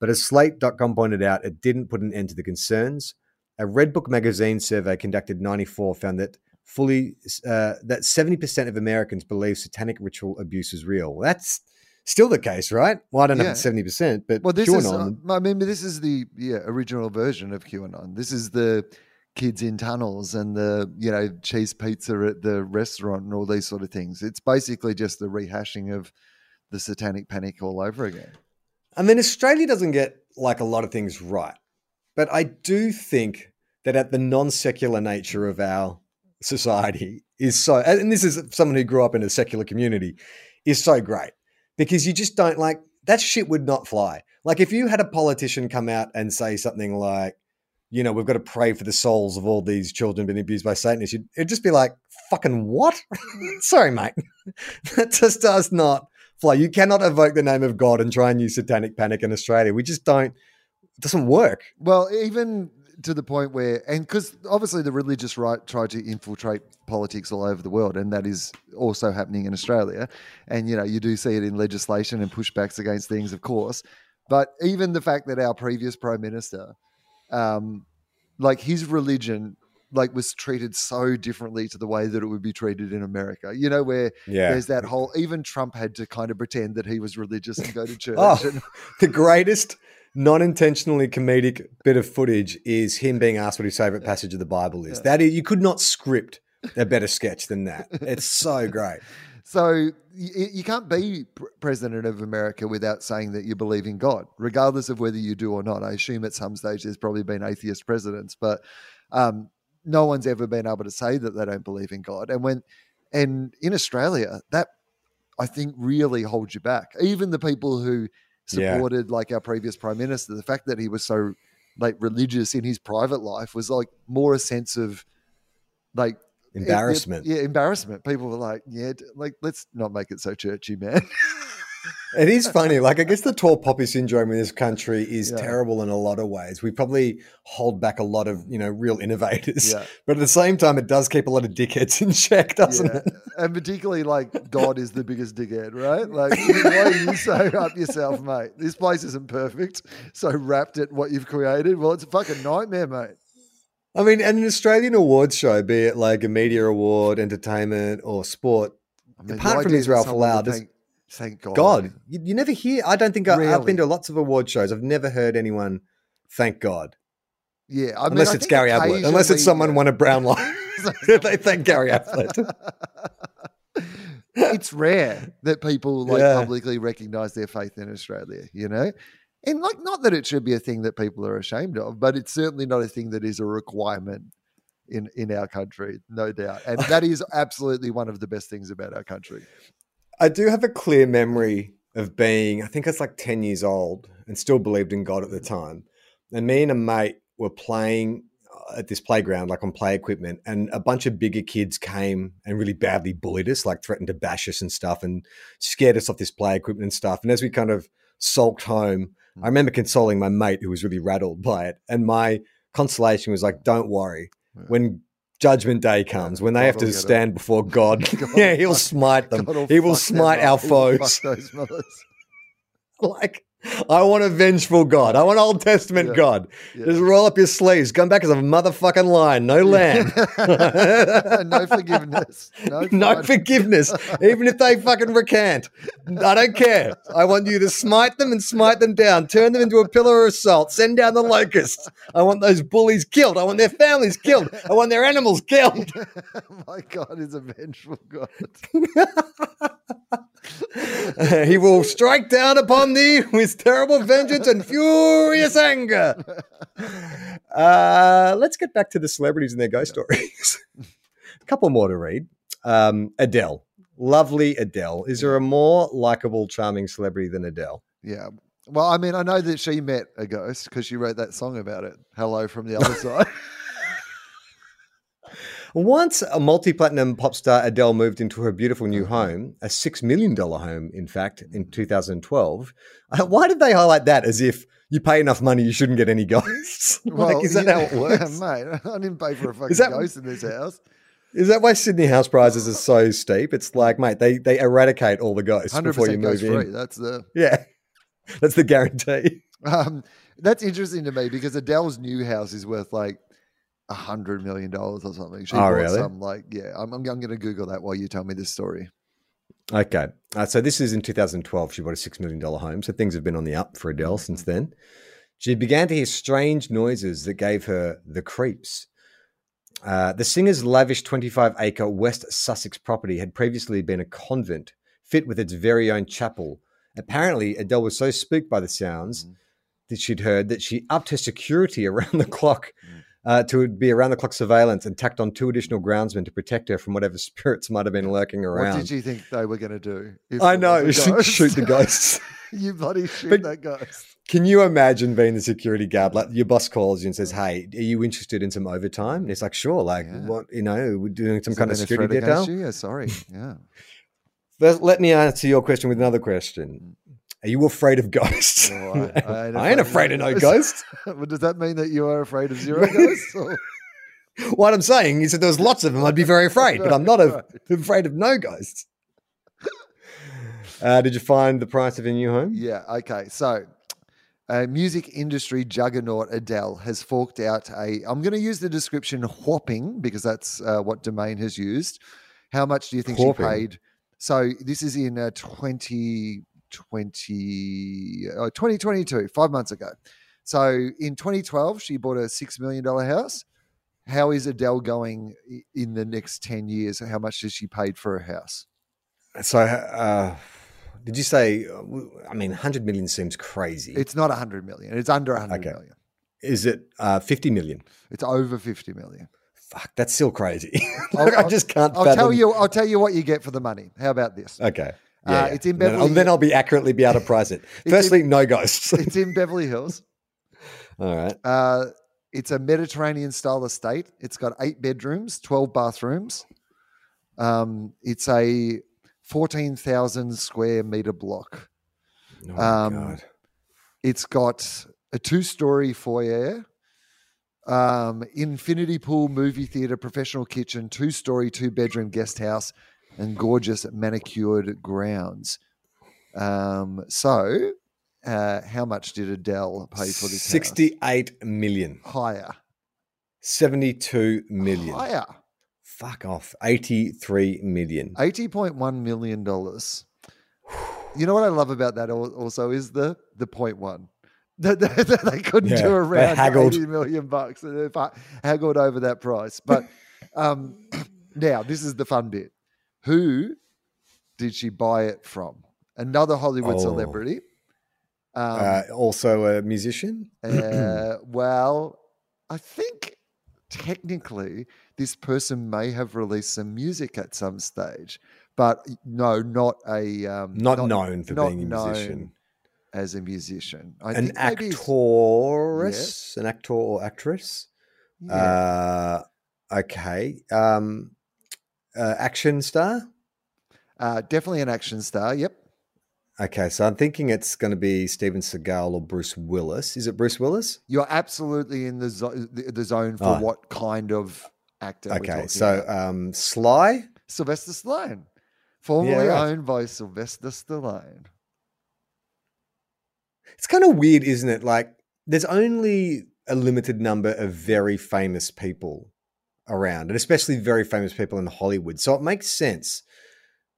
But as Slate.com pointed out, it didn't put an end to the concerns. A Redbook magazine survey conducted in 94 found that fully uh, that 70% of Americans believe satanic ritual abuse is real. That's still the case, right? Well, I don't know yeah. if it's 70%, but well, this QAnon. Is, uh, I mean, this is the yeah, original version of QAnon. This is the kids in tunnels and the you know cheese pizza at the restaurant and all these sort of things. It's basically just the rehashing of the satanic panic all over again. I mean, Australia doesn't get like a lot of things right, but I do think that at the non-secular nature of our society is so, and this is someone who grew up in a secular community, is so great because you just don't like that shit would not fly. Like if you had a politician come out and say something like, you know, we've got to pray for the souls of all these children being abused by Satanists. It'd just be like, fucking what? Sorry, mate. that just does not fly. You cannot evoke the name of God and try and use satanic panic in Australia. We just don't, it doesn't work. Well, even to the point where, and because obviously the religious right tried to infiltrate politics all over the world, and that is also happening in Australia. And, you know, you do see it in legislation and pushbacks against things, of course. But even the fact that our previous prime minister, um, like his religion like was treated so differently to the way that it would be treated in America. You know, where yeah. there's that whole even Trump had to kind of pretend that he was religious and go to church. oh, and- the greatest non-intentionally comedic bit of footage is him being asked what his favorite passage of the Bible is. Yeah. That is, you could not script a better sketch than that. It's so great. So you, you can't be president of America without saying that you believe in God, regardless of whether you do or not. I assume at some stage there's probably been atheist presidents, but um, no one's ever been able to say that they don't believe in God. And when and in Australia, that I think really holds you back. Even the people who supported yeah. like our previous prime minister, the fact that he was so like religious in his private life was like more a sense of like embarrassment. Yeah, embarrassment. People were like, "Yeah, like let's not make it so churchy, man." it is funny. Like, I guess the tall poppy syndrome in this country is yeah. terrible in a lot of ways. We probably hold back a lot of, you know, real innovators. Yeah. But at the same time, it does keep a lot of dickheads in check, doesn't yeah. it? And particularly, like, God is the biggest dickhead, right? Like, why are you so up yourself, mate? This place isn't perfect. So wrapped at what you've created. Well, it's a fucking nightmare, mate. I mean, an Australian awards show, be it like a media award, entertainment, or sport, I mean, apart from Israel Folau, thank, thank God. God, you, you, never hear. I don't think really? I, have been to lots of award shows. I've never heard anyone thank God. Yeah, I mean, unless it's Gary Ablett, unless it's someone yeah. won a Brownlow, they thank Gary Ablett. it's rare that people like yeah. publicly recognise their faith in Australia. You know, and like, not that it should be a thing that people are ashamed of, but it's certainly not a thing that is a requirement in in our country, no doubt. And that is absolutely one of the best things about our country. I do have a clear memory of being, I think I was like 10 years old and still believed in God at the time. And me and a mate were playing uh, at this playground, like on play equipment, and a bunch of bigger kids came and really badly bullied us, like threatened to bash us and stuff, and scared us off this play equipment and stuff. And as we kind of sulked home. I remember consoling my mate who was really rattled by it, and my consolation was like, "Don't worry, Yeah. when Judgment Day comes, when they God have to stand before God, God yeah, He'll fuck- smite them. He will smite our foes. fuck those mothers. like, I want a vengeful God. I want Old Testament Yeah. God. Yeah. Just roll up your sleeves. Come back as a motherfucking lion. No lamb. no forgiveness. No, no forgiveness, even if they fucking recant. I don't care. I want you to smite them and smite them down, turn them into a pillar of salt, send down the locusts. I want those bullies killed. I want their families killed. I want their animals killed. My God is a vengeful God. he will strike down upon thee with terrible vengeance and furious anger. Uh, let's get back to the celebrities and their ghost stories. a couple more to read. Um, Adele. Lovely Adele. Is there a more likable, charming celebrity than Adele? Yeah. Well, I mean, I know that she met a ghost because she wrote that song about it. Hello from the other side. Once a multi platinum pop star, Adele moved into her beautiful new home, a $6 million home, in fact, in 2012. Uh, why did they highlight that as if you pay enough money, you shouldn't get any ghosts? like, is that yeah, how it works? mate, I didn't pay for a fucking that- ghost in this house. Is that why Sydney house prices are so steep? It's like, mate, they, they eradicate all the ghosts before you move in. free. That's the. Yeah, that's the guarantee. Um, that's interesting to me because Adele's new house is worth like hundred million dollars or something. She Oh, bought really? some like yeah. I'm, I'm, I'm going to Google that while you tell me this story. Okay. Uh, so this is in 2012. She bought a $6 million home. So things have been on the up for Adele since then. She began to hear strange noises that gave her the creeps. Uh, the singer's lavish 25 acre West Sussex property had previously been a convent fit with its very own chapel. Apparently, Adele was so spooked by the sounds Mhm. that she'd heard that she upped her security around the clock Mm. Uh, to be around the clock surveillance and tacked on two additional groundsmen to protect her from whatever spirits might have been lurking around. What did you think they were going to do? I know, shoot, the ghosts. you bloody shoot But- that ghost. Can you imagine being the security guard? Like your boss calls you and says, "Hey, are you interested in some overtime?" And it's like, "Sure." Like, Yeah. what you know, we're doing some kind of security detail. Yeah, sorry. Yeah. Let, let me answer your question with another question. Are you afraid of ghosts? No, I- I ain't I ain't afraid of no ghosts. well, does that mean that you are afraid of zero ghosts? or- what I'm saying is that there's lots of them, I'd be very afraid, but I'm not a, afraid of no ghosts. Uh, did you find the price of your new home? Yeah. Okay. So, uh, music industry juggernaut Adele has forked out a. I'm going to use the description whopping because that's uh, what Domain has used. How much do you think Whopping? she paid? So this is in uh, 2020, uh, 2022, five months ago. So in 2012, she bought a six million dollar house. How is Adele going in the next 10 years? How much has she paid for a house? So, uh, did you say? I mean, 100 million seems crazy. It's not 100 million. It's under 100 Okay. million. Is it uh, 50 million? It's over 50 million. Fuck, that's still crazy. I'll- Like, I just can't. I'll tell you. I'll tell you what you get for the money. How about this? Okay. Uh, Yeah, it's in Then I'll- Then I'll be accurately be able to price it. in- Firstly, no ghosts. It's in Beverly Hills. All right. Uh, it's a Mediterranean style estate. It's got eight bedrooms, 12 bathrooms. Um, it's a 14,000 square meter block. Oh my Um, God. It's got a two story foyer, um, infinity pool, movie theater, professional kitchen, two story, two bedroom guest house, and gorgeous manicured grounds. Um, so, uh, how much did Adele pay for this? house? 68 million. higher, 72 million. higher, Fuck off. 83 million. eighty point one million dollars. You know what I love about that also is the the point one. They couldn't Yeah, do around eighty million bucks. They haggled over that price. But um, now this is the fun bit. Who did she buy it from? Another Hollywood Oh. celebrity. Um, Uh, also a musician? uh, well, I think technically this person may have released some music at some stage, but no, not a um, Not, known for not being a musician. as a musician. I An think maybe he's- An actor or actress? yeah. Uh, okay. Um, uh, action star? Uh, definitely an action star. Yep. Okay, so I'm thinking it's going to be Steven Seagal or Bruce Willis. Is it Bruce Willis? You're absolutely in the, zo- the, zone for Oh. what kind of actor. we're Okay, so um, Sly. Sylvester Stallone, formerly right. owned by Sylvester Stallone. It's kind of weird, isn't it? Like, there's only a limited number of very famous people around, and especially very famous people in Hollywood. So it makes sense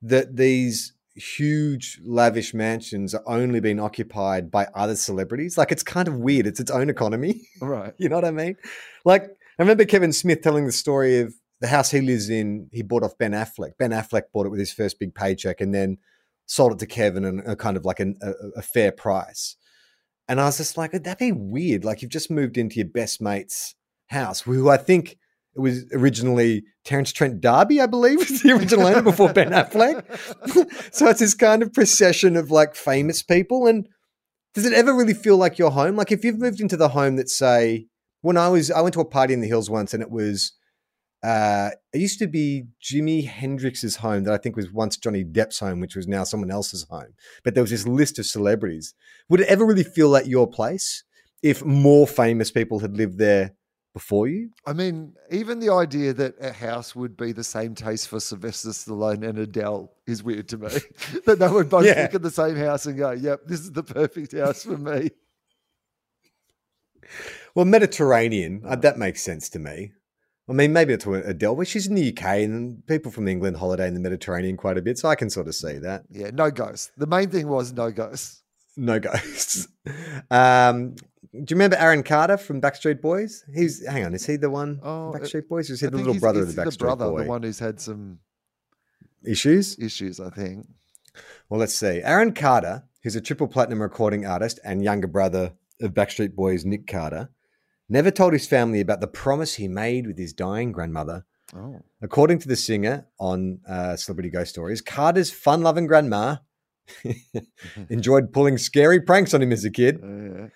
that these huge, lavish mansions are only being occupied by other celebrities. Like, it's kind of weird. It's its own economy. Right. You know what I mean? Like, I remember Kevin Smith telling the story of the house he lives in. He bought off Ben Affleck. Ben Affleck bought it with his first big paycheck and then sold it to Kevin and a kind of like an, a, a fair price. And I was just like, that'd be weird. Like, you've just moved into your best mate's house, who I think it was originally Terence Trent D'Arby, I believe, was the original owner before Ben Affleck. so it's this kind of procession of like famous people. And does it ever really feel like your home? Like if you've moved into the home that say when I was I went to a party in the hills once and it was uh it used to be Jimi Hendrix's home that I think was once Johnny Depp's home, which was now someone else's home. But there was this list of celebrities. Would it ever really feel like your place if more famous people had lived there before you? I mean, even the idea that a house would be the same taste for Sylvester Stallone and Adele is weird to me. that they would both Yeah. look at the same house and go, "Yep, this is the perfect house for me." Well, Mediterranean, uh, that makes sense to me. I mean, maybe it's Adele, but she's in the UK and people from England holiday in the Mediterranean quite a bit, so I can sort of see that. Yeah, no ghosts. The main thing was no ghosts. No ghosts. Um, do you remember Aaron Carter from Backstreet Boys? He's hang on, is he the one Oh, from uh, Backstreet Boys? Or is he the little brother of the Backstreet brother, Boy? the one who's had some Issues? issues, I think. Well, let's see. Aaron Carter, who's a triple platinum recording artist and younger brother of Backstreet Boys Nick Carter, never told his family about the promise he made with his dying grandmother. Oh, According to the singer on uh, Celebrity Ghost Stories, Carter's fun loving grandma enjoyed pulling scary pranks on him as a kid. yeah.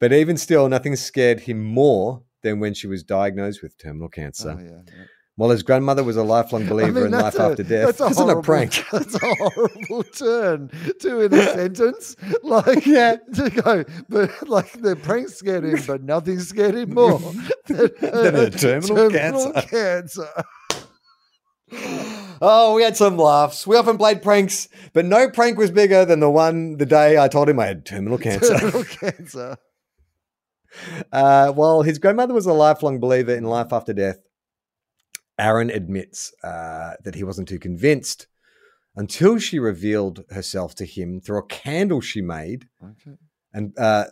But even still, nothing scared him more than when she was diagnosed with terminal cancer. Oh, yeah, yeah. While his grandmother was a lifelong believer in life a- after death, That's a isn't a horrible, prank. That's a horrible turn to in a sentence. Like, Yeah. to go, but like the prank scared him, but nothing scared him more than, Than a terminal cancer. cancer. Oh, we had some laughs. We often played pranks, but no prank was bigger than the one the day I told him I had terminal cancer. Terminal cancer. Uh, while his grandmother was a lifelong believer in life after death, Aaron admits uh, that he wasn't too convinced until she revealed herself to him through a candle she made. Okay. And uh,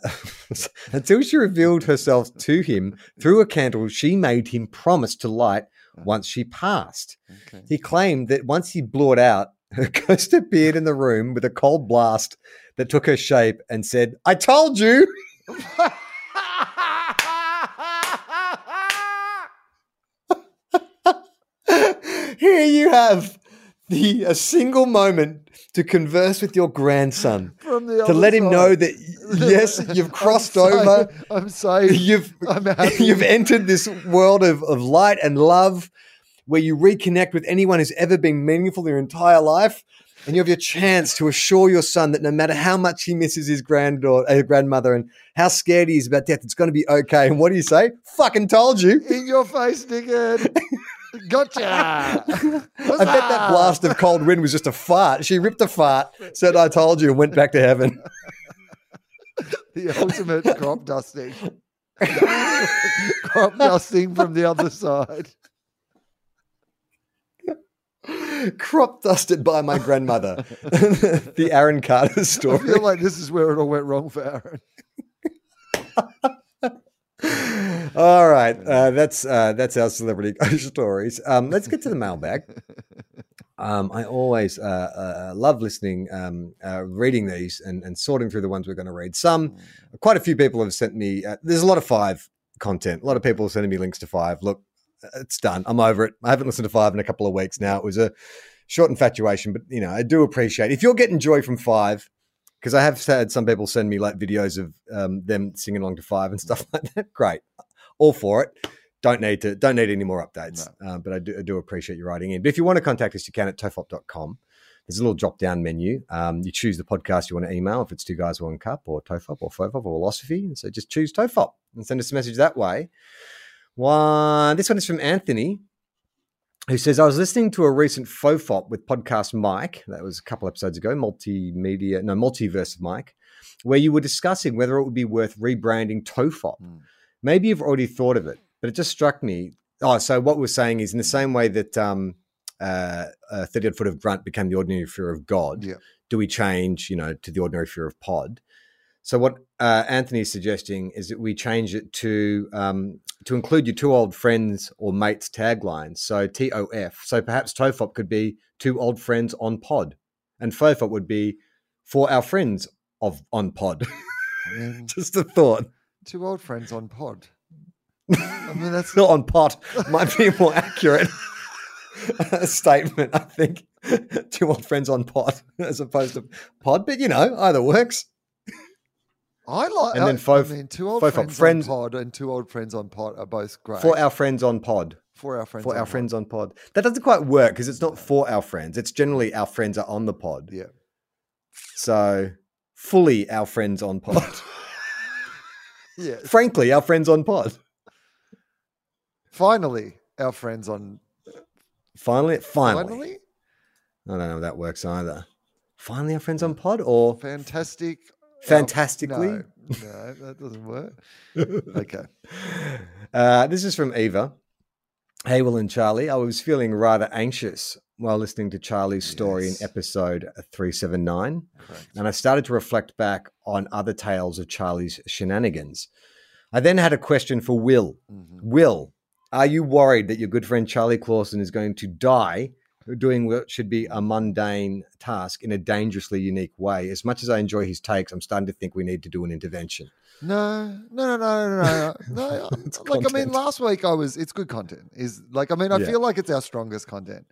until she revealed herself to him through a candle she made him promise to light once she passed. Okay. He claimed that once he blew it out, her ghost appeared in the room with a cold blast that took her shape and said, I told you. Here you have the a single moment to converse with your grandson. To let him know that yes, you've I'm crossed safe. over. I'm safe. You've I'm you've entered this world of, of light and love where you reconnect with anyone who's ever been meaningful in your entire life. And you have your chance to assure your son that no matter how much he misses his granddaughter, uh, grandmother, and how scared he is about death, it's going to be okay. And what do you say? Fucking told you. In your face, dickhead. Gotcha. I bet that blast of cold wind was just a fart. She ripped a fart, said, I told you, and went back to heaven. The ultimate crop dusting. crop dusting from the other side. Crop dusted by my grandmother. the Aaron Carter story. I feel like this is where it all went wrong for Aaron. All right, uh, that's uh, that's our celebrity ghost stories. Um, let's get to the mailbag. Um, I always uh, uh, love listening, um, uh, reading these, and, and sorting through the ones we're going to read. Some, quite a few people have sent me. Uh, there's a lot of five content. A lot of people are sending me links to five. Look, it's done. I'm over it. I haven't listened to five in a couple of weeks now. It was a short infatuation, but you know, I do appreciate if you're getting joy from five. Because I have had some people send me like videos of um, them singing along to five and stuff like that. Great, all for it. Don't need to don't need any more updates. Uh, but I do, I do appreciate you writing in. But if you want to contact us, you can at tofop.com. There's a little drop down menu. Um, you choose the podcast you want to email if it's Two Guys One Cup or Tofop or Fofop or Wilosophy. And so just choose Tofop and send us a message that way. One, this one is from Anthony, who says, I was listening to a recent Fofop with podcast Mike. That was a couple episodes ago, multimedia, no, multiverse of Mike, where you were discussing whether it would be worth rebranding Tofop. Mm. Maybe you've already thought of it, but it just struck me. Oh, so what we're saying is in the same way that um, uh, uh, 30 odd foot of grunt became the ordinary fear of God, Yeah. do we change, you know, to the ordinary fear of pod? So what uh, Anthony is suggesting is that we change it to um, to include your two old friends or mates taglines. So TOF. So perhaps TOFOP could be two old friends on pod, and FOFOP would be for our friends of on pod. Just a thought. Two old friends on pod. I mean, that's Not on pot might be a more accurate statement. I think two old friends on pot as opposed to pod, but you know either works. I like. And then I, Fof- I mean, two old friends, friends- on pod and two old friends on pod are both great. For our friends on pod. for our friends. for on our pod. friends on pod. That doesn't quite work because it's not for our friends. It's generally our friends are on the pod. Yeah. So fully our friends on pod. Yeah. Frankly, our friends on pod. Finally, our friends on. Finally, finally. Finally, I don't know if that works either. Finally, our friends on pod or fantastic. fantastically. No, no, that doesn't work. Okay. Uh, this is from Eva. Hey, Wil and Charlie. I was feeling rather anxious while listening to Charlie's story Yes. in episode 379. Correct. and I started to reflect back on other tales of Charlie's shenanigans. I then had a question for Wil. Mhm. Wil, are you worried that your good friend Charlie Clausen is going to die doing what should be a mundane task in a dangerously unique way? As much as I enjoy his takes, I'm starting to think we need to do an intervention. No, no, no, no, no, no. no. Like I mean, last week I was. It's good content. Is like I mean, I Yeah. feel like it's our strongest content.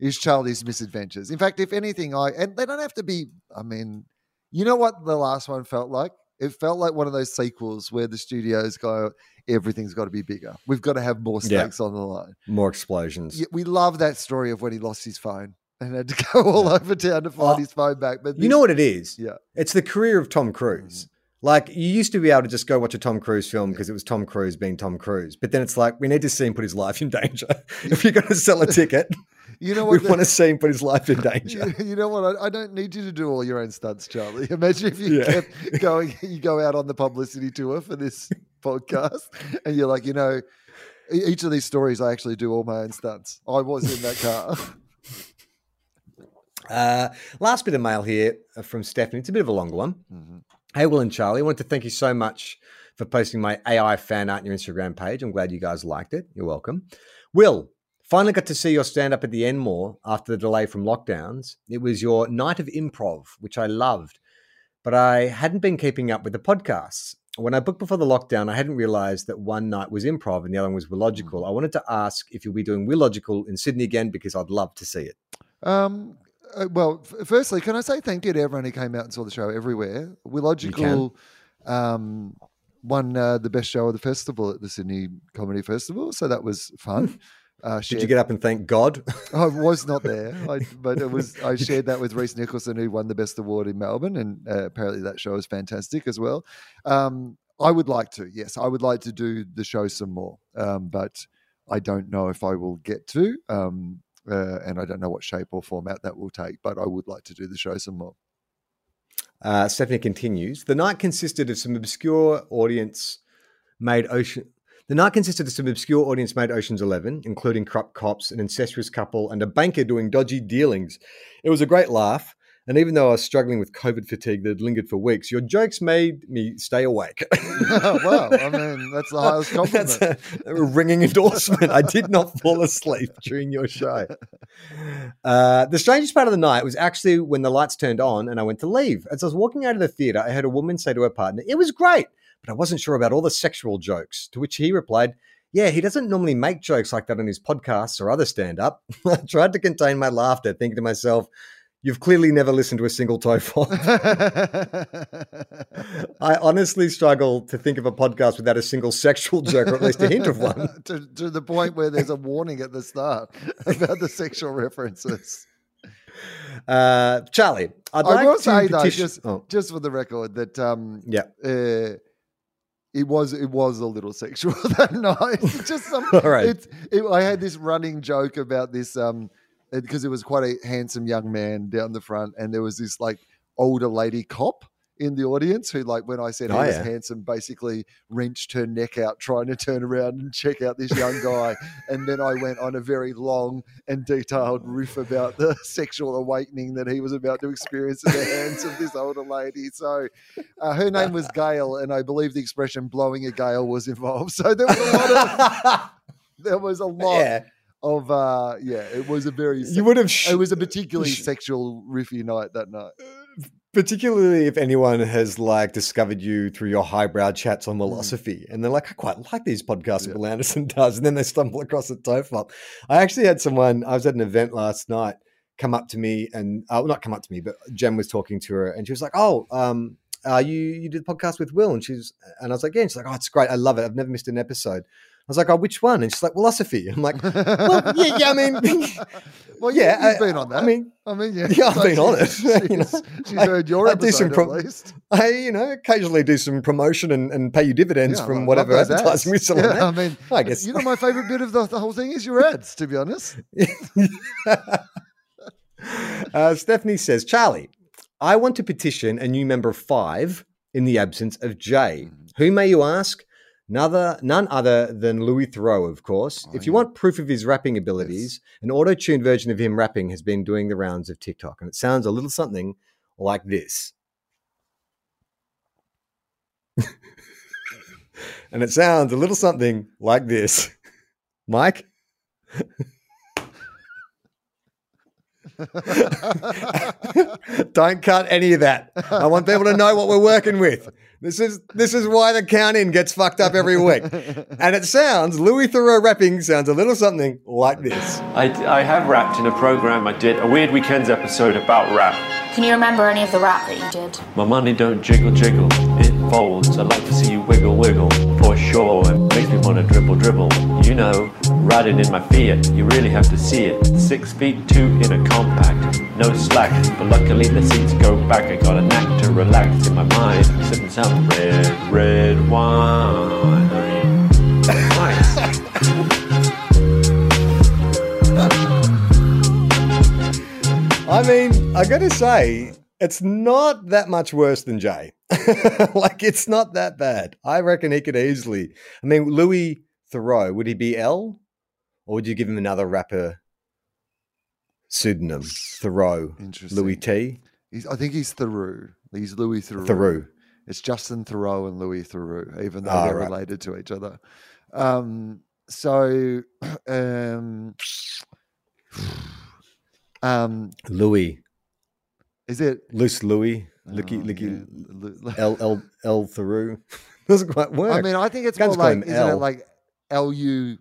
Is Charlie's misadventures? In fact, if anything, I and they don't have to be. I mean, you know what the last one felt like? It felt like one of those sequels where the studios go, everything's got to be bigger. We've got to have more Yeah. stakes on the line. More explosions. Yeah, we love that story of when he lost his phone and had to go all over town to find Oh, his phone back. But You know what it is? Yeah. It's the career of Tom Cruise. Mm-hmm. Like you used to be able to just go watch a Tom Cruise film because it was Tom Cruise being Tom Cruise. But then it's like we need to see him put his life in danger. if you're going to sell a ticket, You know we what? the- want to see him put his life in danger. You, you know what? I, I don't need you to do all your own stunts, Charlie. Imagine if you Yeah. kept going, you go out on the publicity tour for this podcast, and you're like, you know, each of these stories, I actually do all my own stunts. I was in that car. Uh, last bit of mail here uh, from Stephanie. It's a bit of a longer one. Mhm. Hey, Wil and Charlie, I want to thank you so much for posting my AI fan art on your Instagram page. I'm glad you guys liked it. You're welcome. Wil, finally got to see your stand up at the Enmore after the delay from lockdowns. It was your night of improv, which I loved, but I hadn't been keeping up with the podcasts. When I booked before the lockdown, I hadn't realized that one night was improv and the other one was Wilogical. I wanted to ask if you'll be doing Wilogical in Sydney again because I'd love to see it. Um, uh, well, f- firstly, can I say thank you to everyone who came out and saw the show everywhere? Wilogical um, won uh, the best show of the festival at the Sydney Comedy Festival, so that was fun. Uh, Did you get up and thank God? I was not there, I, but it was. I shared that with Rhys Nicholson, who won the best award in Melbourne, and uh, apparently that show is fantastic as well. Um, I would like to, yes, I would like to do the show some more, um, but I don't know if I will get to, um, uh, and I don't know what shape or format that will take. But I would like to do the show some more. Uh, Stephanie continues. The night consisted of some obscure audience made ocean. The night consisted of some obscure audience made Ocean's Eleven, including corrupt cops, an incestuous couple, and a banker doing dodgy dealings. It was a great laugh, and even though I was struggling with COVID fatigue that had lingered for weeks, your jokes made me stay awake. wow, I mean that's the highest compliment. That's a, a ringing endorsement. I did not fall asleep during your show. Uh, the strangest part of the night was actually when the lights turned on and I went to leave. As I was walking out of the theater, I heard a woman say to her partner, It was great, but I wasn't sure about all the sexual jokes. To which he replied, Yeah, he doesn't normally make jokes like that on his podcasts or other stand up. I tried to contain my laughter, thinking to myself, You've clearly never listened to a single TOFOP. I honestly struggle to think of a podcast without a single sexual joke, or at least a hint of one. to, to the point where there's a warning at the start about the sexual references. Uh, Charlie, I'd I like will say though, just oh, just for the record, that um, yeah. uh, it was it was a little sexual that night. Just some. All right. It, I had this running joke about this um, because it was quite a handsome young man down the front, and there was this like older lady cop in the audience who, like, when I said he Oh, was yeah. handsome, basically wrenched her neck out trying to turn around and check out this young guy, and then I went on a very long and detailed riff about the sexual awakening that he was about to experience at the hands of this older lady. So. Uh, her name was Gail, and I believe the expression "blowing a gale" was involved. So there was a lot of there was a lot yeah, of uh, yeah. It was a very you would have. Sh- it was a particularly sh- sexual riffy night that night. particularly if anyone has like discovered you through your highbrow chats on Mm. Wilosophy and they're like i quite like these podcasts that Yeah. Wil Anderson does and then they stumble across a tofop i actually had someone i was at an event last night come up to me and uh, well, not come up to me but jen was talking to her and she was like oh um uh, you you did the podcast with will and she's and i was like yeah and she's like oh it's great i love it i've never missed an episode was like oh which one and she's like Wilosophy i'm like well yeah, yeah i mean well, yeah yeah, you've I- been on that. i mean I mean, yeah, Yeah, I've So been on it, She's, you know. she's I- heard your I do some pro- at least. I, you know, occasionally do some promotion and, and pay you dividends Yeah, from love whatever advertising we sell Yeah. I mean, I guess. you know, my favorite bit of the, the whole thing is your ads. To be honest, uh, Stephanie says, Charlie, I want to petition a new member of five in the absence of Jay. Mm. Who may you ask? None, none other than Louis Theroux, of course. Oh, if you yeah. want proof of his rapping abilities, an auto-tuned version of him rapping has been doing the rounds of TikTok, and it sounds a little something like this. and it sounds a little something like this. Mike? Don't cut any of that. I want people to know what we're working with. This is this is why the count in gets fucked up every week. And it sounds Louis Theroux rapping sounds a little something like this. I, I have rapped in a program I did, a Weird Weekends episode about rap. Can you remember any of the rap that you did? My money don't jiggle jiggle, it folds. I like to see you wiggle wiggle, for sure. It makes me wanna dribble dribble. You know, riding in my Fiat, you really have to see it. Six feet two in a compact, no slack. But luckily the seats go back. I got a knack to relax in my mind, sipping some red, red wine. Nice. I mean, I gotta say, it's not that much worse than Jay. like, it's not that bad. I reckon he could easily. I mean, Louis Theroux, would he be L? Or would you give him another rapper pseudonym? Thoreau. Interesting. Louis T. He's, I think he's Thoreau. He's Louis Theroux. Thoreau. It's Justin Theroux and Louis Theroux, even though Ah, they're right. related to each other. Um, so, um, um, Louis. Is it Loose Louis. Licky, Oh, Licky. L L L Thoreau. Doesn't quite work. I mean, I think it's more like, isn't it L. like L U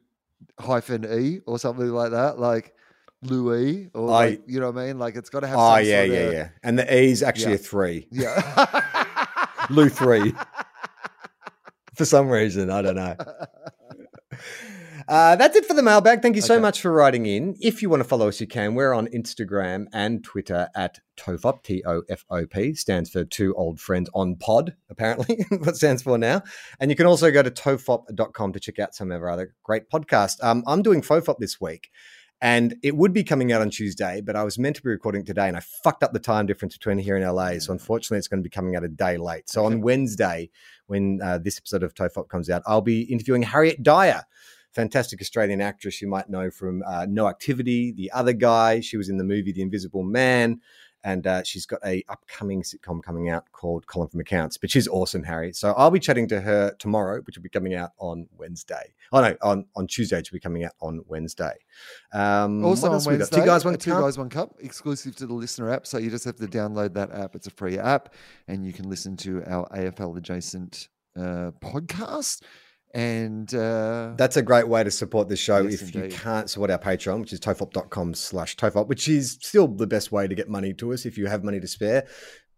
hyphen E or something like that? Like Louis or I- like, you know what I mean? Like it's got to have oh yeah, yeah, of- yeah. And the E's actually Yeah. a three. Yeah. Lou three. for some reason, I don't know. Uh, that's it for the mailbag. Thank you so much for writing in. If you want to follow us, you can. We're on Instagram and Twitter at TOFOP, T O F O P, stands for Two Old Friends on Pod, apparently, what stands for now. And you can also go to tofop.com to check out some of our other great podcasts. Um, I'm doing FOFOP this week. And it would be coming out on Tuesday, but I was meant to be recording today and I fucked up the time difference between here and LA. So unfortunately, it's going to be coming out a day late. So on Wednesday, when uh, this episode of TOFOP comes out, I'll be interviewing Harriet Dyer, fantastic Australian actress you might know from uh, No Activity, The Other Guy. She was in the movie The Invisible Man. And uh, she's got a upcoming sitcom coming out called Colin from Accounts, but she's awesome, Harry. So I'll be chatting to her tomorrow, which will be coming out on Wednesday. Oh no, on, on Tuesday, which will be coming out on Wednesday. Um, Also on else we got? Wednesday, two guys, one two cup. guys, one cup, exclusive to the listener app. So you just have to download that app. It's a free app, and you can listen to our AFL adjacent uh, podcast. And uh, That's a great way to support the show Yes, if you can't support our Patreon, which is tofop.com slash tofop, which is still the best way to get money to us if you have money to spare.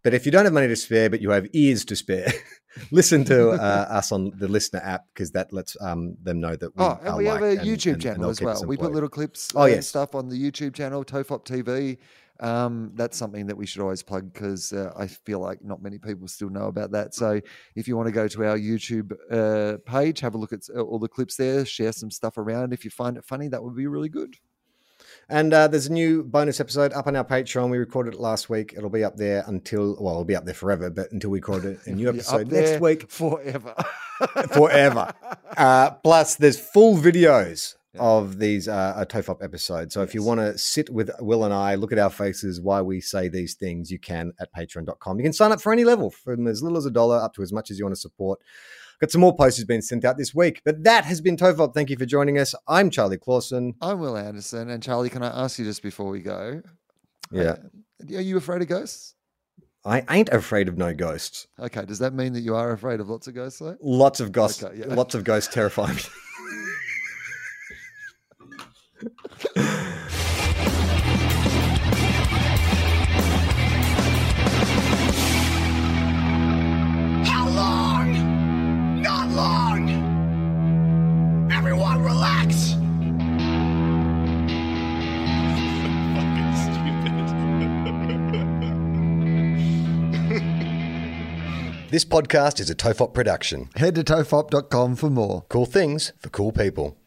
But if you don't have money to spare, but you have ears to spare, listen to uh, us on the listener app because that lets um, them know that we oh, and we have a and- YouTube and- and channel they'll as well. We put little clips, Oh, yes. stuff on the YouTube channel, Tofop TV. Um, that's something that we should always plug because uh, I feel like not many people still know about that. So if you want to go to our YouTube uh, page, have a look at uh, all the clips there, share some stuff around. If you find it funny, that would be really good. And uh, there's a new bonus episode up on our Patreon. We recorded it last week. It'll be up there until, well, it'll be up there forever, but until we record a new episode next week, forever. forever. Uh, plus, there's full videos of these uh, TOFOP episodes. So if you want to sit with Wil and I, look at our faces, why we say these things, you can at patreon.com. You can sign up for any level from as little as a dollar up to as much as you want to support. Got some more posters being sent out this week. But that has been TOFOP. Thank you for joining us. I'm Charlie Clausen. I'm Wil Anderson. And Charlie, can I ask you just before we go? Yeah. Are you afraid of ghosts? I ain't afraid of no ghosts. Okay. Does that mean that you are afraid of lots of ghosts, though? Lots of ghosts. Okay, yeah. Lots of ghosts terrify me. How long? Not long. Everyone relax. This podcast is a TOFOP production. Head to tofop.com for more. Cool things for cool people.